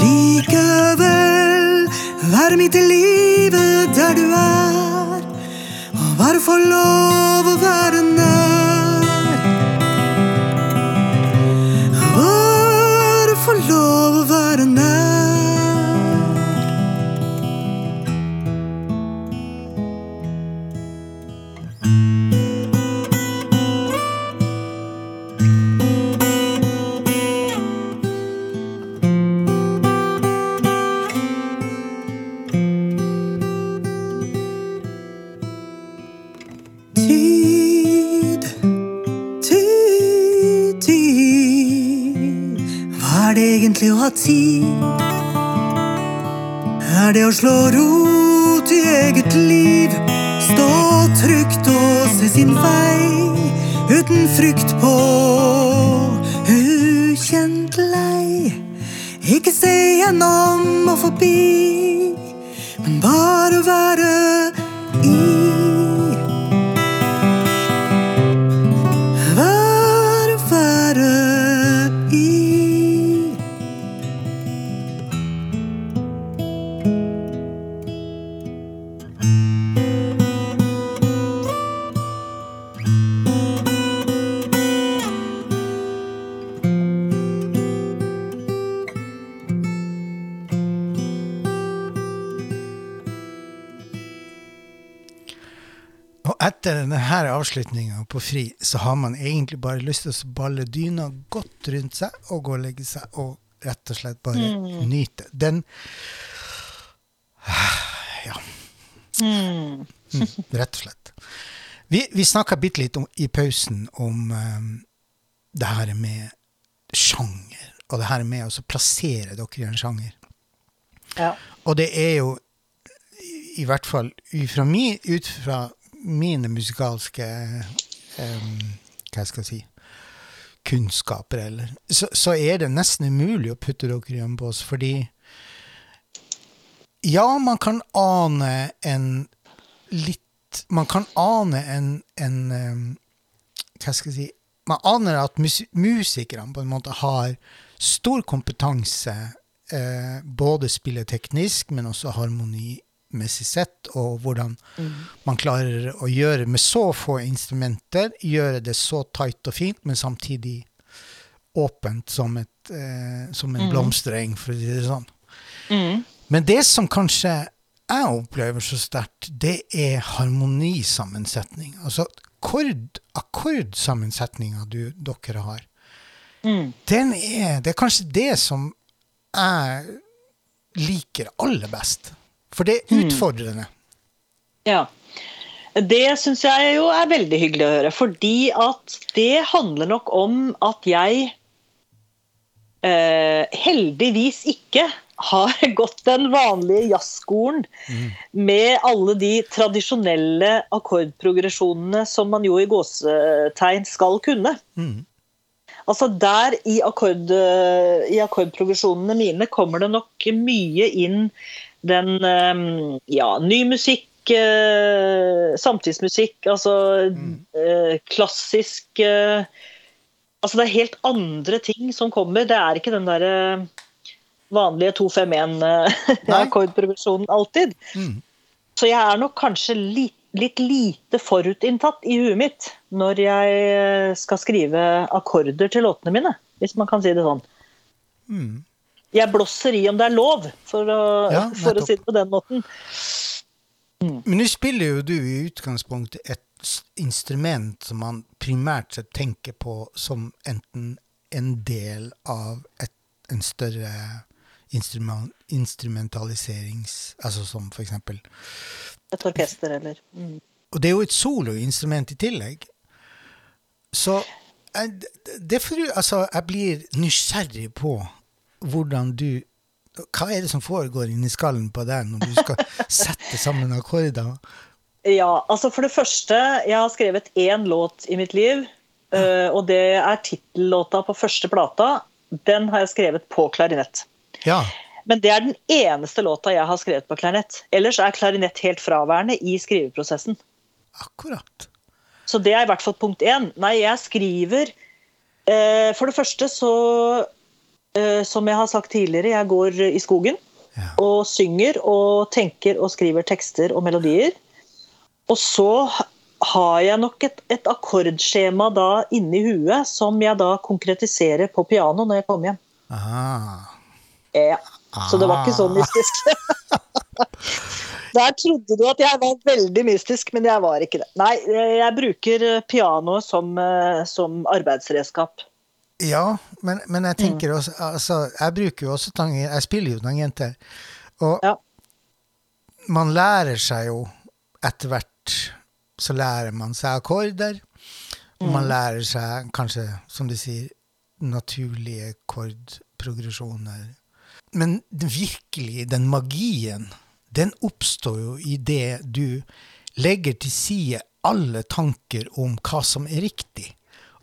likevel være midt i livet der du er, og bare få tid? Er det å slå rot i eget liv? Stå trygt og se sin vei uten frykt på ukjent lei. Ikke se gjennom og forbi, men bare være i. etter denne avslutninga på Fri, så har man egentlig bare lyst til å balle dyna godt rundt seg og gå og legge seg og rett og slett bare nyte. Den Ja. Mm, rett og slett. Vi, vi snakka bitte litt om, i pausen om um, det her med sjanger, og det her med å plassere dere i en sjanger. Ja. Og det er jo, i, i hvert fall fra, mi, ut fra mine musikalske um, Hva skal jeg si kunnskaper, eller? Så, så, er det nesten umulig å putte dere i en bås, fordi Ja, man kan ane en litt Man kan ane en, en um, Hva skal jeg si Man aner at mus musikerne på en måte har stor kompetanse, eh, både spilleteknisk, men også harmoni messig sett, og hvordan mm. man klarer å gjøre med så få instrumenter, gjøre det så tight og fint, men samtidig åpent som, et, eh, som en mm. blomstereng, for å si det sånn. Mm. Men det som kanskje jeg opplever så sterkt, det er harmonisammensetning. Altså akkord, akkordsammensetninga dere har. Mm. Den er, det er kanskje det som jeg liker aller best. For det er hmm. utfordrende. Mm. Ja. Det syns jeg jo er veldig hyggelig å høre. Fordi at det handler nok om at jeg eh, heldigvis ikke har gått den vanlige jazzskolen mm. med alle de tradisjonelle akkordprogresjonene som man jo i gåsetegn skal kunne. Mm. Altså Der i, akkord, i akkordprogresjonene mine kommer det nok mye inn den ehm, Ja, ny musikk, eh, samtidsmusikk, altså mm. Eh, klassisk eh, Altså det er helt andre ting som kommer. Det er ikke den derre vanlige 2-5-1-akkordprogresjonen alltid. Mm. Så jeg er nok kanskje litt, litt lite forutinntatt i huet mitt når jeg skal skrive akkorder til låtene mine, hvis man kan si det sånn. Mm jeg blåser i om det er lov, for å, ja, for å si det på den måten. Mm. Men nå spiller jo du i utgangspunktet et instrument som man primært sett tenker på som enten en del av et, en større instrument, instrumentaliserings... Altså som for eksempel Et orkester, eller mm. Og det er jo et soloinstrument i tillegg. Så jeg, det for, altså, jeg blir nysgjerrig på hvordan du Hva er det som foregår inni skallen på deg når du skal sette sammen akkorder? Ja, altså for det første, jeg har skrevet én låt i mitt liv. Ja. Og det er tittellåta på første plata. Den har jeg skrevet på klarinett. Ja. Men det er den eneste låta jeg har skrevet på klarinett. Ellers er klarinett helt fraværende i skriveprosessen. Akkurat. Så det er i hvert fall punkt én. Nei, jeg skriver eh, For det første så Eh, som jeg har sagt tidligere, jeg går i skogen ja. og synger og tenker og skriver tekster og melodier. Og så har jeg nok et, et akkordskjema da inni huet som jeg da konkretiserer på piano når jeg kommer hjem. Aha. Ja, Så det var ikke så mystisk. Der trodde du at jeg var veldig mystisk, men jeg var ikke det. Nei, jeg bruker pianoet som, eh, som arbeidsredskap. Ja, men, men jeg tenker også altså, Jeg bruker jo også tangenter. Jeg spiller jo tangenter. Og ja. man lærer seg jo etter hvert Så lærer man seg akkorder. Og man mm. lærer seg kanskje, som du sier, naturlige kordprogresjoner. Men virkelig, den magien, den oppstår jo i det du legger til side alle tanker om hva som er riktig,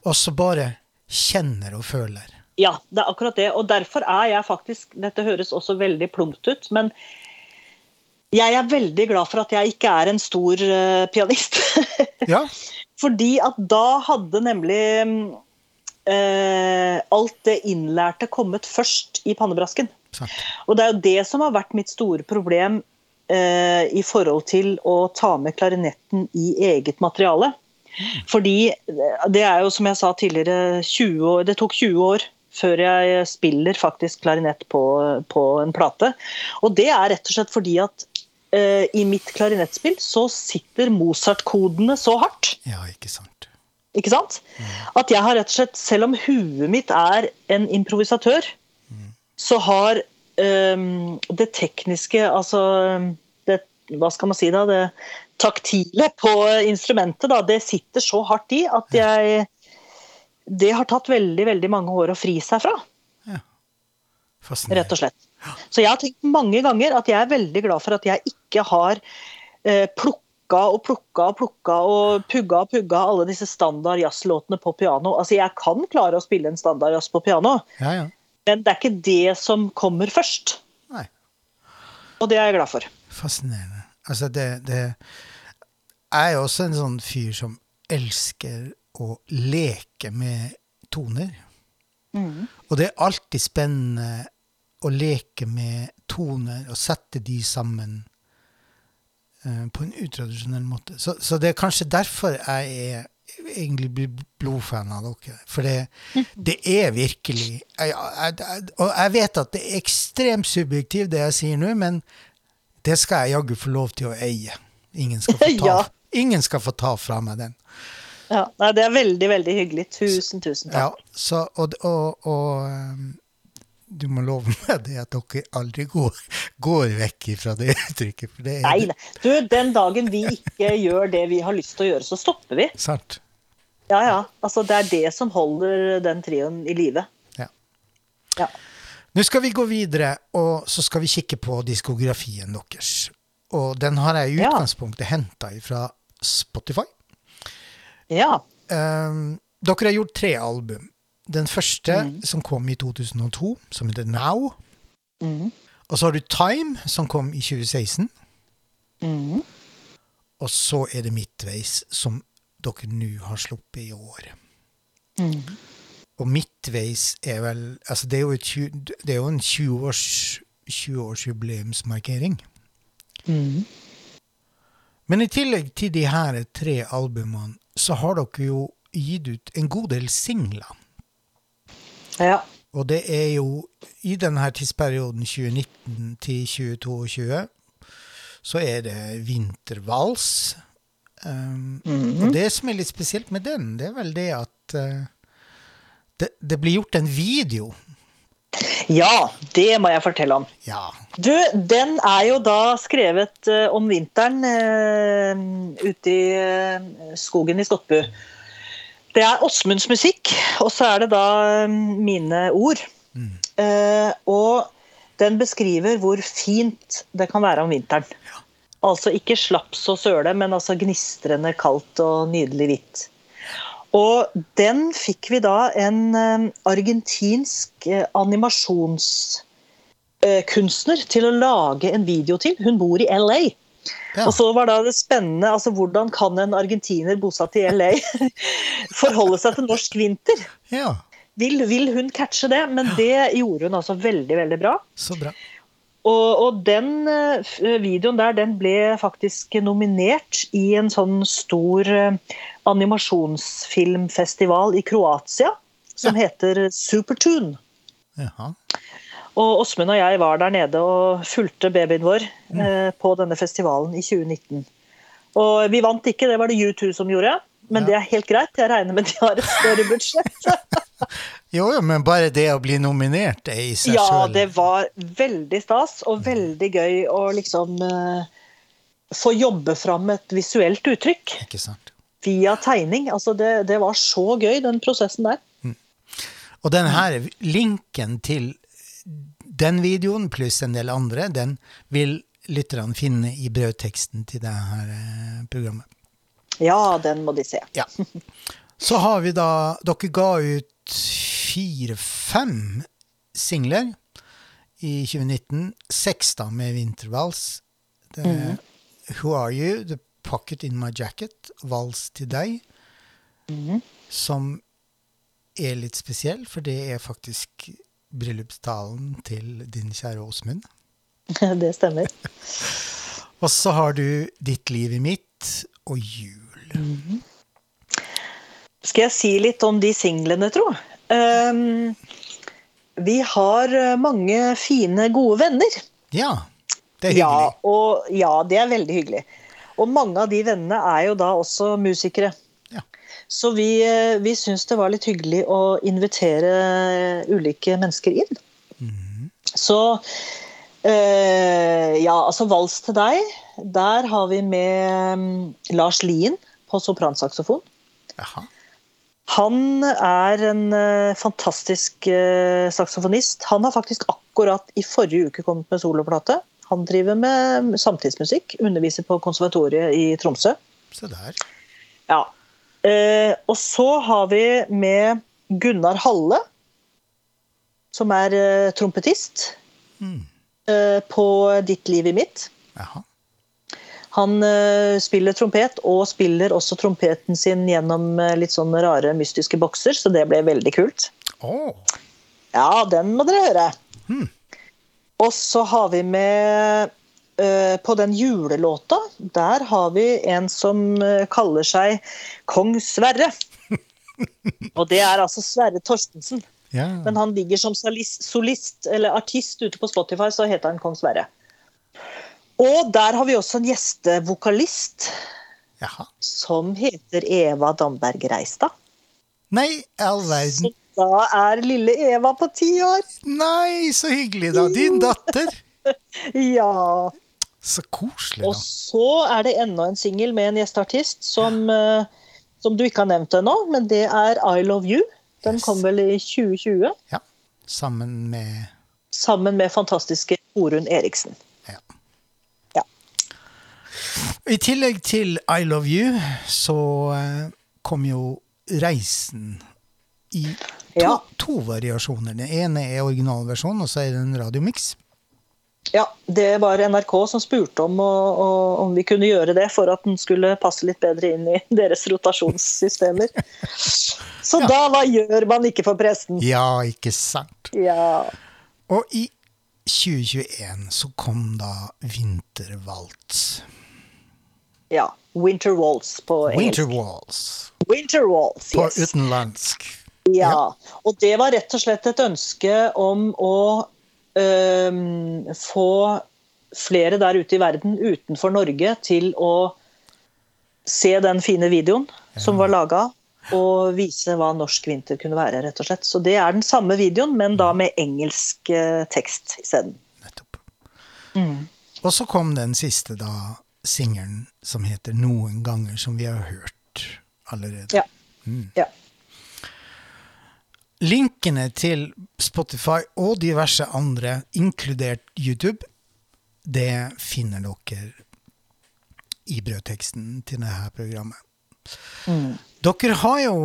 og så bare kjenner og føler. Ja, det er akkurat det. Og derfor er jeg faktisk Dette høres også veldig plumpt ut, men Jeg er veldig glad for at jeg ikke er en stor uh, pianist. Ja. Fordi at da hadde nemlig uh, alt det innlærte kommet først i pannebrasken. Sant. Og det er jo det som har vært mitt store problem uh, i forhold til å ta med klarinetten i eget materiale. Fordi eh, det er jo, som jeg sa tidligere, 20 år, det tok 20 år før jeg spiller faktisk klarinett på, på en plate. Og det er rett og slett fordi at uh, i mitt klarinettspill så sitter Mozart-kodene så hardt. Ja, ikke sant. Ikke sant? At jeg har rett og slett, selv om huet mitt er en improvisatør, så har um, det tekniske, altså det, Hva skal man si da? Det taktile på instrumentet, da, det sitter så hardt i at jeg Det har tatt veldig, veldig mange år å fri seg fra, Fascinerende. rett og slett. Så jeg har tenkt mange ganger at jeg er veldig glad for at jeg ikke har eh, plukka og plukka og plukka og pugga og pugga alle disse standard jazzlåtene på piano. Altså, jeg kan klare å spille en standard jazz på piano, Ja, ja. men det er ikke det som kommer først. Nei. Og det er jeg glad for. Fascinerende. Altså, det, det Jeg er også en sånn fyr som elsker å leke med toner. Og det er alltid spennende å leke med toner og sette de sammen uh, på en utradisjonell måte. Så, så det er kanskje derfor jeg er egentlig blir blodfan av dere. For det, det er virkelig jeg, jeg, jeg, Og jeg vet at det er ekstremt subjektivt, det jeg sier nå, men det skal jeg jaggu få lov til å eie. Ingen skal få ta, Ja. ingen skal få ta fra meg den. Ja, nei, det er veldig, veldig hyggelig. Tusen, tusen Ja, takk. så, og, og, og um, du må love meg det at dere aldri går, går vekk fra det uttrykket. Det Nei, nei. Du, den dagen vi ikke gjør det vi har lyst til å gjøre, så stopper vi. sant. Ja, ja. Altså, det er det som holder den trioen i live. Ja. Ja. Nå skal vi gå videre, og så skal vi kikke på diskografien deres. Og den har jeg i Ja. utgangspunktet henta fra Spotify. ja. Um, dere har gjort tre album. Den første, som kom i 2002, som heter Now. Mm. Og så har du Time, som kom i 2016. Mm. Og så er det Midtveis, som dere nå har sluppet i år. Mhm. Og Midtveis er vel Altså, det er jo, et, det er jo en 20-års 20-årsjubileumsmarkering. Mhm. Men i tillegg til de her tre albumene, så har dere jo gitt ut en god del singler. ja. Og det er jo i denne tidsperioden 2019 til 2022 så er det vintervals. Um, Og det som er litt spesielt med den, det er vel det at eh, det, det blir gjort en video. Ja, det må jeg fortelle om. Ja. Du, den er jo da skrevet uh, om vinteren uh, ute i uh, skogen i Skottbu. Det er Åsmunds musikk, og så er det da mine ord. Eh, og den beskriver hvor fint det kan være om vinteren. Altså ikke slaps og søle, men altså gnistrende kaldt og nydelig hvitt. Og den fikk vi da en eh, argentinsk eh, animasjons eh, til å lage en video til. Hun bor i LA. Ja. Og så var da det spennende, altså hvordan kan en argentiner bosatt i LA forholde seg til norsk vinter? ja. Vil, vil hun catche det? Men det gjorde hun altså veldig, veldig bra. Så bra. Og, og den videoen der, den ble faktisk nominert i en sånn stor animasjonsfilmfestival i Kroatia, som heter Supertune. Jaha. Og Åsmund og jeg var der nede og fulgte babyen vår eh, på denne festivalen i 2019. Og vi vant ikke, det var det U2 som gjorde. Men Ja. det er helt greit, jeg regner med de har et større budsjett. Jo, jo, men bare det å bli nominert er i seg ja, sjøl det var veldig stas og veldig gøy å liksom eh, få jobbe fram et visuelt uttrykk Ikke sant? Via tegning. Altså det, det var så gøy, den prosessen der. Og den her linken til den videoen pluss en del andre, den vil lytterne finne i brødteksten til det her eh, programmet. Ja, den må de se. Ja. Så har vi da Dere ga ut fire-fem singler i 2019. Seks da med Vintervals. Det, Who Are You, The Pocket In My Jacket, Vals til deg, som er litt spesiell, for det er faktisk bryllupstalen til din kjære Åsmund. Det stemmer. Og så har du Ditt liv i mitt og Jul. Skal jeg si litt om de singlene, tro? Um, vi har eh, mange fine, gode venner. Ja, det er Ja, hyggelig. og, ja, det er veldig hyggelig. Og mange av de vennene er jo da også musikere. Ja. Så vi, eh, vi syns det var litt hyggelig å invitere ulike mennesker inn. Så eh, ja, altså Vals til deg, der har vi med mm, Lars Lien på sopransaksofon. Jaha. Han er en uh, fantastisk uh, saksofonist. Han har faktisk akkurat i forrige uke kommet med soloplate. Han driver med samtidsmusikk, underviser på konservatoriet i Tromsø. Se der. Ja. Eh, og så har vi med Gunnar Halle, som er eh, trompetist Mm. eh, på Ditt liv i mitt. Jaha. Han eh, spiller trompet, og spiller også trompeten sin gjennom eh, litt sånne rare mystiske bokser, så det ble veldig kult. Oh. Ja, den må dere høre. Hmm. Og så har vi med eh, På den julelåta, der har vi en som eh, kaller seg Kong Sverre. Og det er altså Sverre Torstensen. ja. Men han ligger som solist, solist eller artist ute på Spotify, så heter han Kong Sverre. Og der har vi også en gjestevokalist Jaha. som heter Eva Damberg Reistad. Nei, all verden. Da er lille Eva på ti år. Nei, så hyggelig, da. Din datter. Ja. Så koselig, da. Og så er det enda en singel med en gjesteartist som, eh, som du ikke har nevnt ennå, men det er I Love You. Den Yes. kom vel i 2020, Ja. Sammen med sammen med fantastiske Torunn Eriksen. Ja. Ja. I tillegg til I Love You, så eh, kom jo Reisen i to, Ja. to variasjoner. Den ene er originalversjonen, og så er det en radiomix. Ja, det var NRK som spurte om, og, og, om vi kunne gjøre det for at den skulle passe litt bedre inn i deres rotasjonssystemer. Så Ja. da, hva gjør man ikke for presten? Ja, ikke sant? Ja. Og i 2021 så kom da Vintervalts. ja. Winter Waltz på engelsk. Winter Waltz. Winter Waltz, På utenlandsk. Ja, og det var rett og slett et ønske om å øhm, få flere der ute i verden utenfor Norge til å se den fine videoen som var laga, og vise hva norsk vinter kunne være, rett og slett. Så det er den samme videoen, men da med engelsk eh, tekst isteden. Nettopp. Mm. Og så kom den siste, da, singelen som heter 'Noen ganger', som vi har hørt allerede. Ja. ja. Linkene til Spotify og diverse andre, inkludert YouTube, det finner dere i brødteksten til dette programmet. Mm. Dere har jo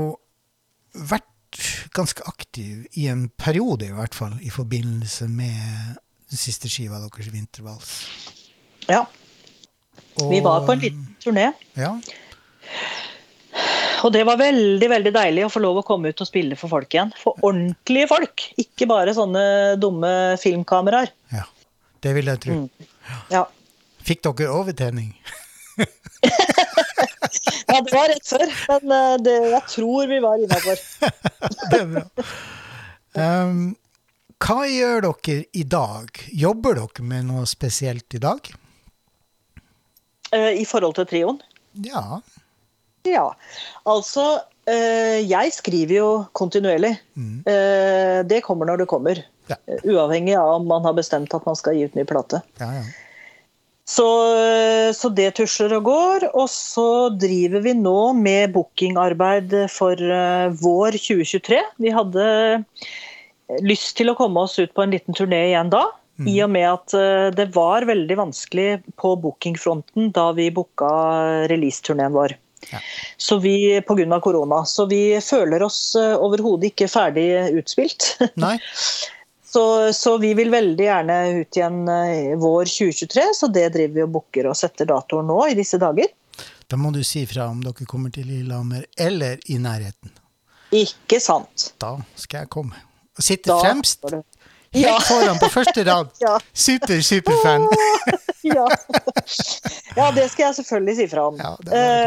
vært ganske aktiv i en periode, i hvert fall, i forbindelse med den siste skiva deres, 'Vintervals'. ja. Og- Vi var på en liten turné. Ja, Og det var veldig veldig deilig å få lov å komme ut og spille for folk igjen. For ordentlige folk, ikke bare sånne dumme filmkameraer. ja. Det vil jeg tro. Mm. Ja. Fikk dere overtenning? ja, det var rett før, men eh, det, jeg tror vi var innafor. Det er bra. Um, hva gjør dere i dag? Jobber dere med noe spesielt i dag? Eh, I forhold til trioen. Ja. Ja. Altså, eh, jeg skriver jo kontinuerlig. Eh, Det kommer når det kommer. Ja. Eh, Uavhengig av om man har bestemt at man skal gi ut ny plate. ja, ja. Så, så det tusler og går. Og så driver vi nå med bookingarbeid for vår 2023. Vi hadde lyst til å komme oss ut på en liten turné igjen da. I og med at det var veldig vanskelig på bookingfronten da vi booka releaseturneen vår. Ja. Så vi, Pga. korona. Så vi føler oss eh, overhodet ikke ferdig utspilt. Nei? Så, så vi vil veldig gjerne ut igjen eh, vår 2023, så det driver vi og booker og setter datoer nå i disse dager. Da må du si fra om dere kommer til Lillehammer eller i nærheten. Ikke sant? Da skal jeg komme. Sitte Da fremst, helt foran på første rad. Super, superfan. ja. ja, det skal jeg selvfølgelig si fra om. Ja,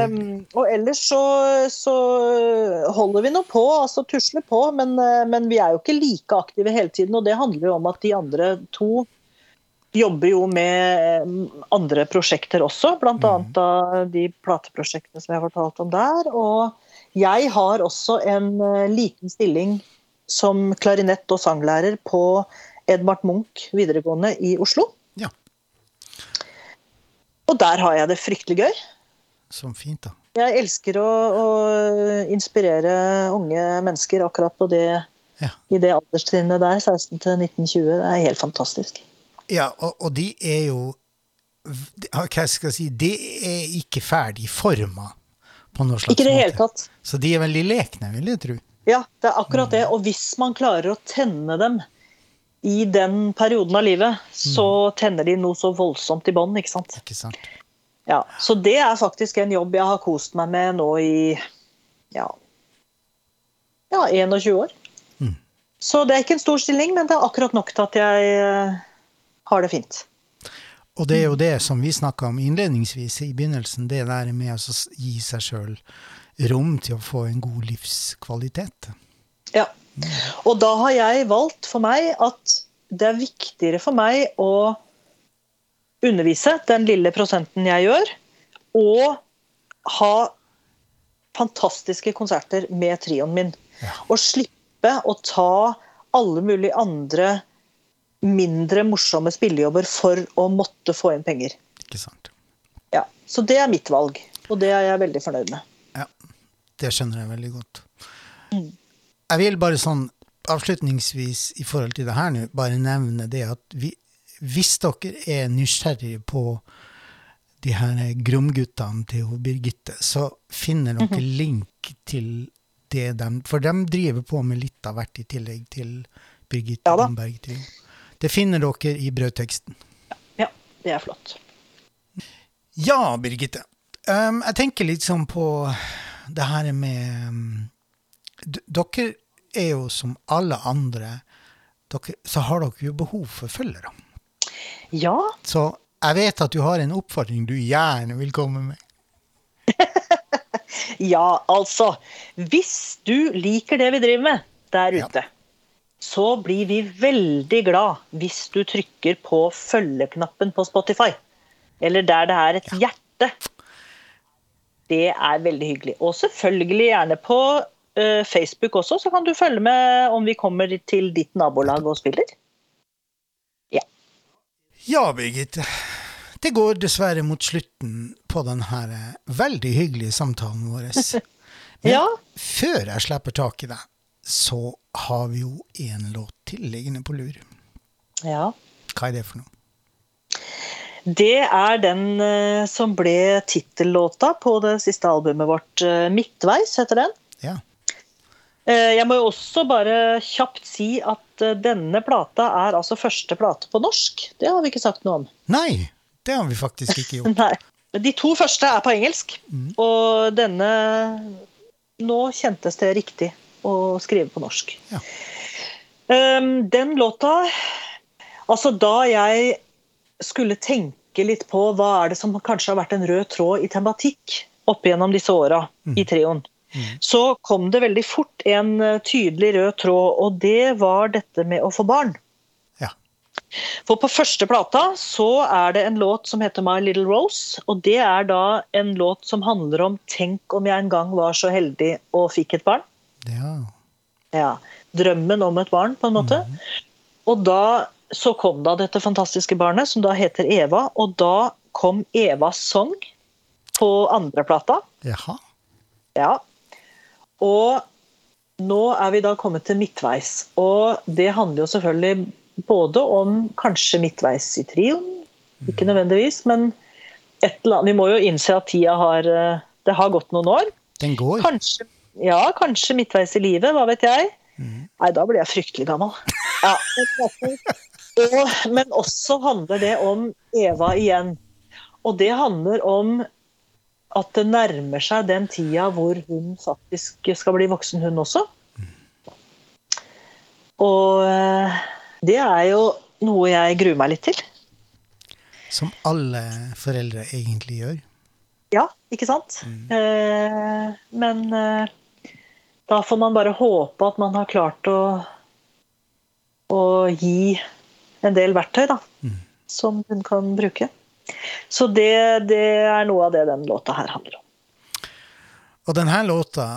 um, og ellers så, så holder vi nå på, altså tusler på, men, eh, men vi er jo ikke like aktive hele tiden. Og det handler jo om at de andre to jobber jo med eh, andre prosjekter også, bl.a. Mhm. da de plateprosjektene som jeg har fortalt om der. Og jeg har også en eh, liten stilling som klarinett- og sanglærer på Edvard Munch videregående i Oslo. Ja, Og der har jeg det fryktelig gøy. så fint, da. Jeg elsker å, å inspirere unge mennesker akkurat på det, Ja. i det alderstrinnet der, 16 til 1920. Det er helt fantastisk. Ja, og, og de er jo Hva skal jeg si De er ikke ferdig forma på noe slags Ikke i det hele tatt. Så de er veldig lekne, vil jeg tro. Ja, det er akkurat det. Og hvis man klarer å tenne dem i den perioden av livet, så tenner de noe så voldsomt i bånn, ikke sant. Ikke sant? Ja, så det er faktisk en jobb jeg har kost meg med nå i ja, ja 21 år. Mm. Så det er ikke en stor stilling, men det er akkurat nok til at jeg eh, har det fint. Og det er jo det som vi snakka om innledningsvis i begynnelsen, det der med å gi seg sjøl rom til å få en god livskvalitet. Ja. Og da har jeg valgt for meg at det er viktigere for meg å undervise den lille prosenten jeg gjør, og ha fantastiske konserter med trioen min. Ja. Og slippe å ta alle mulige andre mindre morsomme spillejobber for å måtte få inn penger. Ikke sant? Ja. Så det er mitt valg, og det er jeg veldig fornøyd med. Ja, det skjønner jeg veldig godt. Jeg vil bare sånn avslutningsvis i forhold til det her nå, bare nevne det at vi, hvis dere er nysgjerrige på de her Grom-guttene til Birgitte, så finner dere link til det de For de driver på med litt av hvert i tillegg til Birgitte Ja da. Det finner dere i brødteksten. Ja, det er flott. Ja, Birgitte. Um, jeg tenker litt sånn på det her med um, Dere er jo som alle andre, dere, så har dere jo behov for følgere. Ja, Så jeg vet at du har en oppfordring du gjerne vil komme med. Ja, altså. Hvis du liker det vi driver med der Ja. ute, så blir vi veldig glad hvis du trykker på følgeknappen på Spotify. Eller der det er et hjerte. Det er veldig hyggelig. Og selvfølgelig gjerne på uh, Facebook også, så kan du følge med om vi kommer til ditt nabolag og spiller. Ja, Birgitte. Det går dessverre mot slutten på denne veldig hyggelige samtalen vår. Men Ja. før jeg slipper tak i deg, så har vi jo en låt til liggende på lur. ja. Hva er det for noe? Det er den eh, som ble tittellåta på det siste albumet vårt. eh, 'Midtveis' heter den. Ja. Eh, Jeg må jo også bare kjapt si at denne plata er altså første plate på norsk. Det har vi ikke sagt noe om. Nei, det har vi faktisk ikke gjort. Nei. De to første er på engelsk, og denne Nå kjentes det riktig å skrive på norsk. Ja. Um, den låta Altså, da jeg skulle tenke litt på hva er det som kanskje har vært en rød tråd i tematikk opp gjennom disse åra i trioen, så kom det veldig fort en eh, tydelig rød tråd, og det var dette med å få barn. Ja. For på første plata så er det en låt som heter My Little Rose, og det er da en låt som handler om 'tenk om jeg en gang var så heldig og fikk et barn'. ja. Ja, Drømmen om et barn, på en måte. Og da så kom da dette fantastiske barnet, som da heter Eva, og da kom Evas sang på andreplata. Jaha. Ja. Og nå er vi da kommet til midtveis. Og det handler jo selvfølgelig både om kanskje midtveis i trioen, ikke nødvendigvis, men annet. Vi må jo innse at tida har eh, Det har gått noen år. Den går. Kanskje, ja, kanskje midtveis i livet, hva vet jeg. Nei, da blir jeg fryktelig gammel. Ja, og, men også handler det om Eva igjen. Og det handler om at det nærmer seg den tida hvor hun faktisk skal bli voksen, hun også. Og eh, det er jo noe jeg gruer meg litt til. Som alle foreldre egentlig gjør. Ja, ikke sant? Eh, men eh, da får man bare håpe at man har klart å, å gi en del verktøy, da. Som hun kan bruke. Så det, det er noe av det den låta her handler om. Og denne låta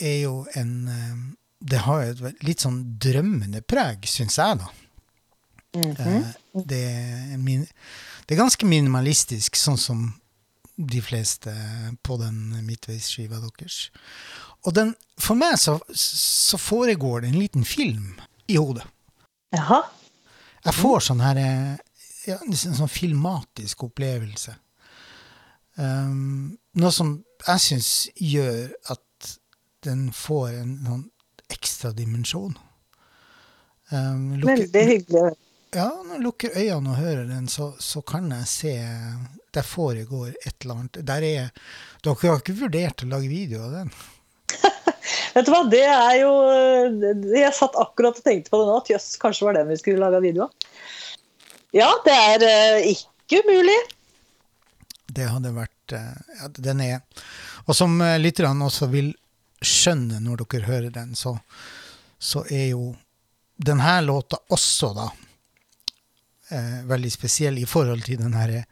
er jo en eh, Det har jo et litt sånn drømmende preg, syns jeg, da. Eh, det, er min, det er ganske minimalistisk, sånn som de fleste på den midtveisskiva deres. Og den, for meg så, så foregår det en liten film i hodet. Jaha. Jeg får sånn her eh, ja, en sånn filmatisk opplevelse. Um, noe som jeg syns gjør at den får en sånn ekstra dimensjon. Um, lukker- Veldig hyggelig. Ja, når jeg lukker øynene og hører den, så, så kan jeg se Der foregår et eller annet. Der er, dere har ikke vurdert å lage video av den? Vet du hva, det er jo Jeg satt akkurat og tenkte på det nå. At jøss, kanskje var den vi skulle laga video av. Ja, det er eh, ikke umulig. Det hadde vært eh, ja, Den er Og som eh, lytterne også vil skjønne når dere hører den, så, så er jo denne låta også da eh, veldig spesiell i forhold til den herre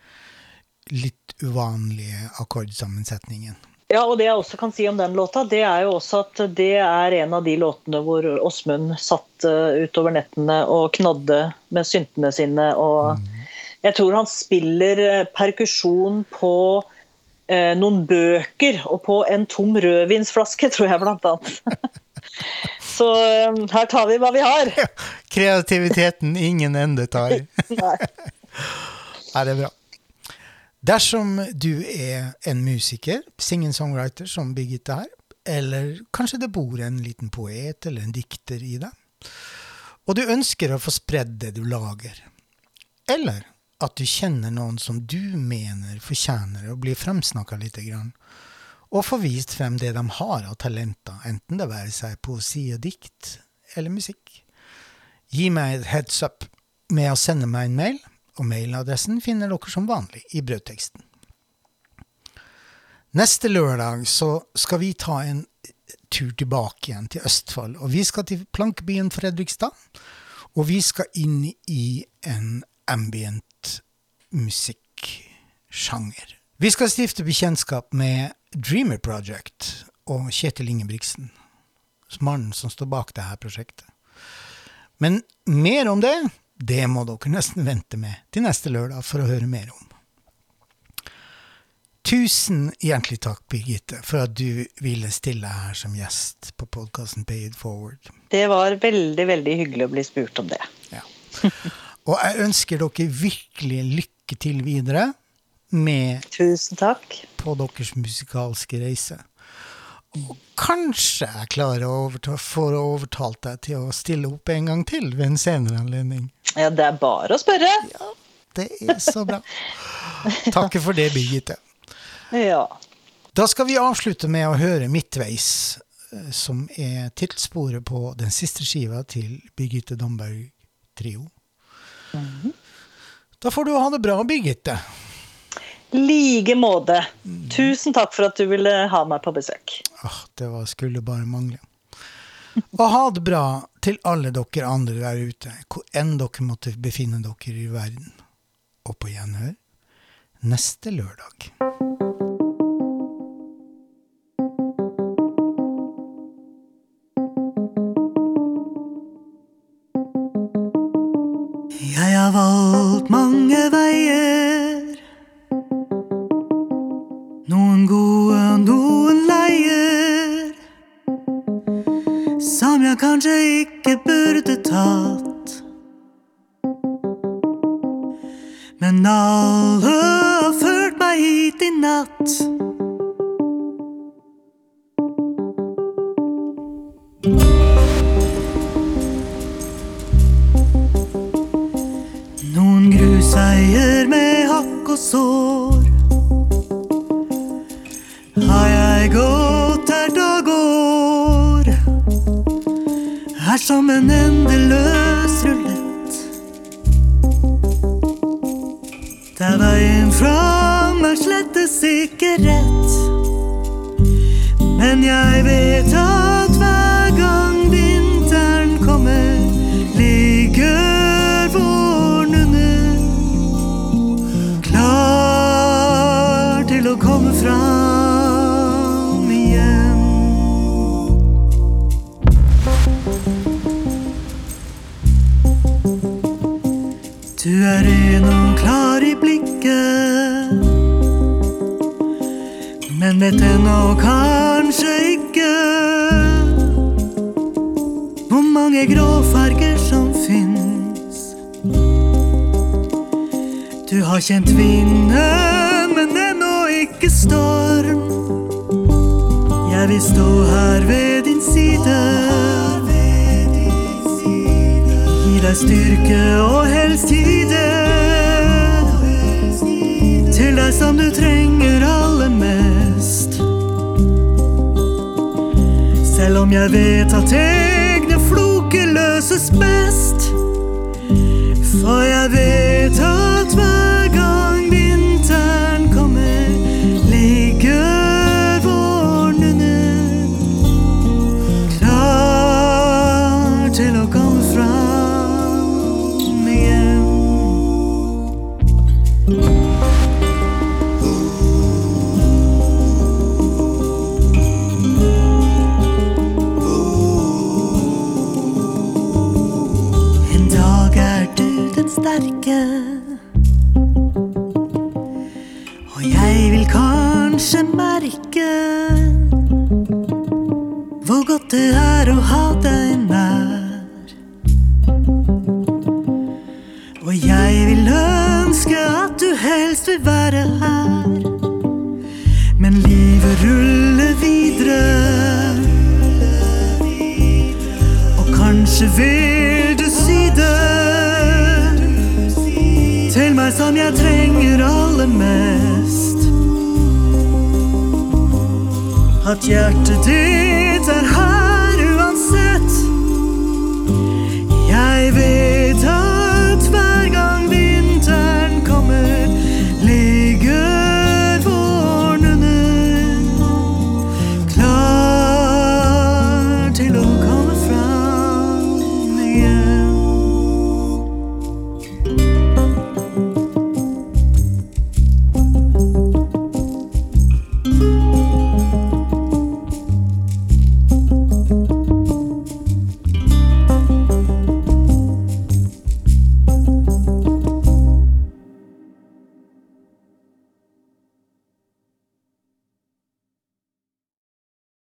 litt uvanlige akkordsammensetningen. Ja, og det jeg også kan si om den låta, det er jo også at det er en av de låtene hvor Åsmund satt eh, utover nettene og knadde med syntene sine. Og jeg tror han spiller eh, perkusjon på eh, noen bøker og på en tom rødvinsflaske, tror jeg blant annet. Så eh, her tar vi hva vi har. Kreativiteten ingen ende tar. Nei. Ja, det er bra. Dersom du er en musiker, singer-songwriter som Birgitte her, eller kanskje det bor en liten poet eller en dikter i deg, og du ønsker å få spredd det du lager, eller at du kjenner noen som du mener fortjener å bli fremsnakka lite grann, og få vist frem det de har av talenter, enten det være seg poesi og dikt eller musikk. Gi meg et heads up med å sende meg en mail, og mailadressen finner dere som vanlig i brødteksten. Neste lørdag så skal vi ta en tur tilbake igjen til Østfold, og vi skal til plankebyen Fredrikstad, og vi skal inn i en ambient musikksjanger. Vi skal stifte bekjentskap med Dreamer Project og Kjetil Ingebrigtsen, mannen som står bak dette prosjektet. Men mer om det, det må dere nesten vente med til neste lørdag for å høre mer om. Tusen hjertelig takk, Birgitte, for at du ville stille her som gjest på podkasten Pay it forward. Det var veldig, veldig hyggelig å bli spurt om det. Ja. Og jeg ønsker dere virkelig lykke til videre med Tusen takk. på deres musikalske reise. Og kanskje jeg klarer å overta, få overtalt deg til å stille opp en gang til ved en senere anledning. Ja, det er bare å spørre. Ja, Det er så bra. Takk for det, Birgitte. Ja. Da skal vi avslutte med å høre Midtveis, eh, som er tilsporet på den siste skiva til Birgitte Damberg Trio. Da får du ha det bra, Birgitte. Like måte. Tusen takk for at du ville ha meg på besøk. Ah, det var, skulle bare mangle. Og ha det bra til alle dere andre der ute, hvor enn dere måtte befinne dere i verden. Og på gjenhør neste lørdag. Jeg har valgt mange veier. kanskje ikke burde tatt. Men alle har ført meg hit i natt. Noen gruseier med hakk og sår. Som en endeløs rulett. Der veien fram er slettes ikke rett. Men jeg vet at hver gang vinteren kommer, ligger våren under. Klar til å komme fram vet ennå kanskje ikke hvor mange grå farger som fins. Du har kjent vinden, men ennå ikke storm. Jeg vil stå her ved din side. Gi deg styrke og helst tide. Til deg som du trenger aller Selv om jeg vet at egne floker løses best. For jeg vet at hver gang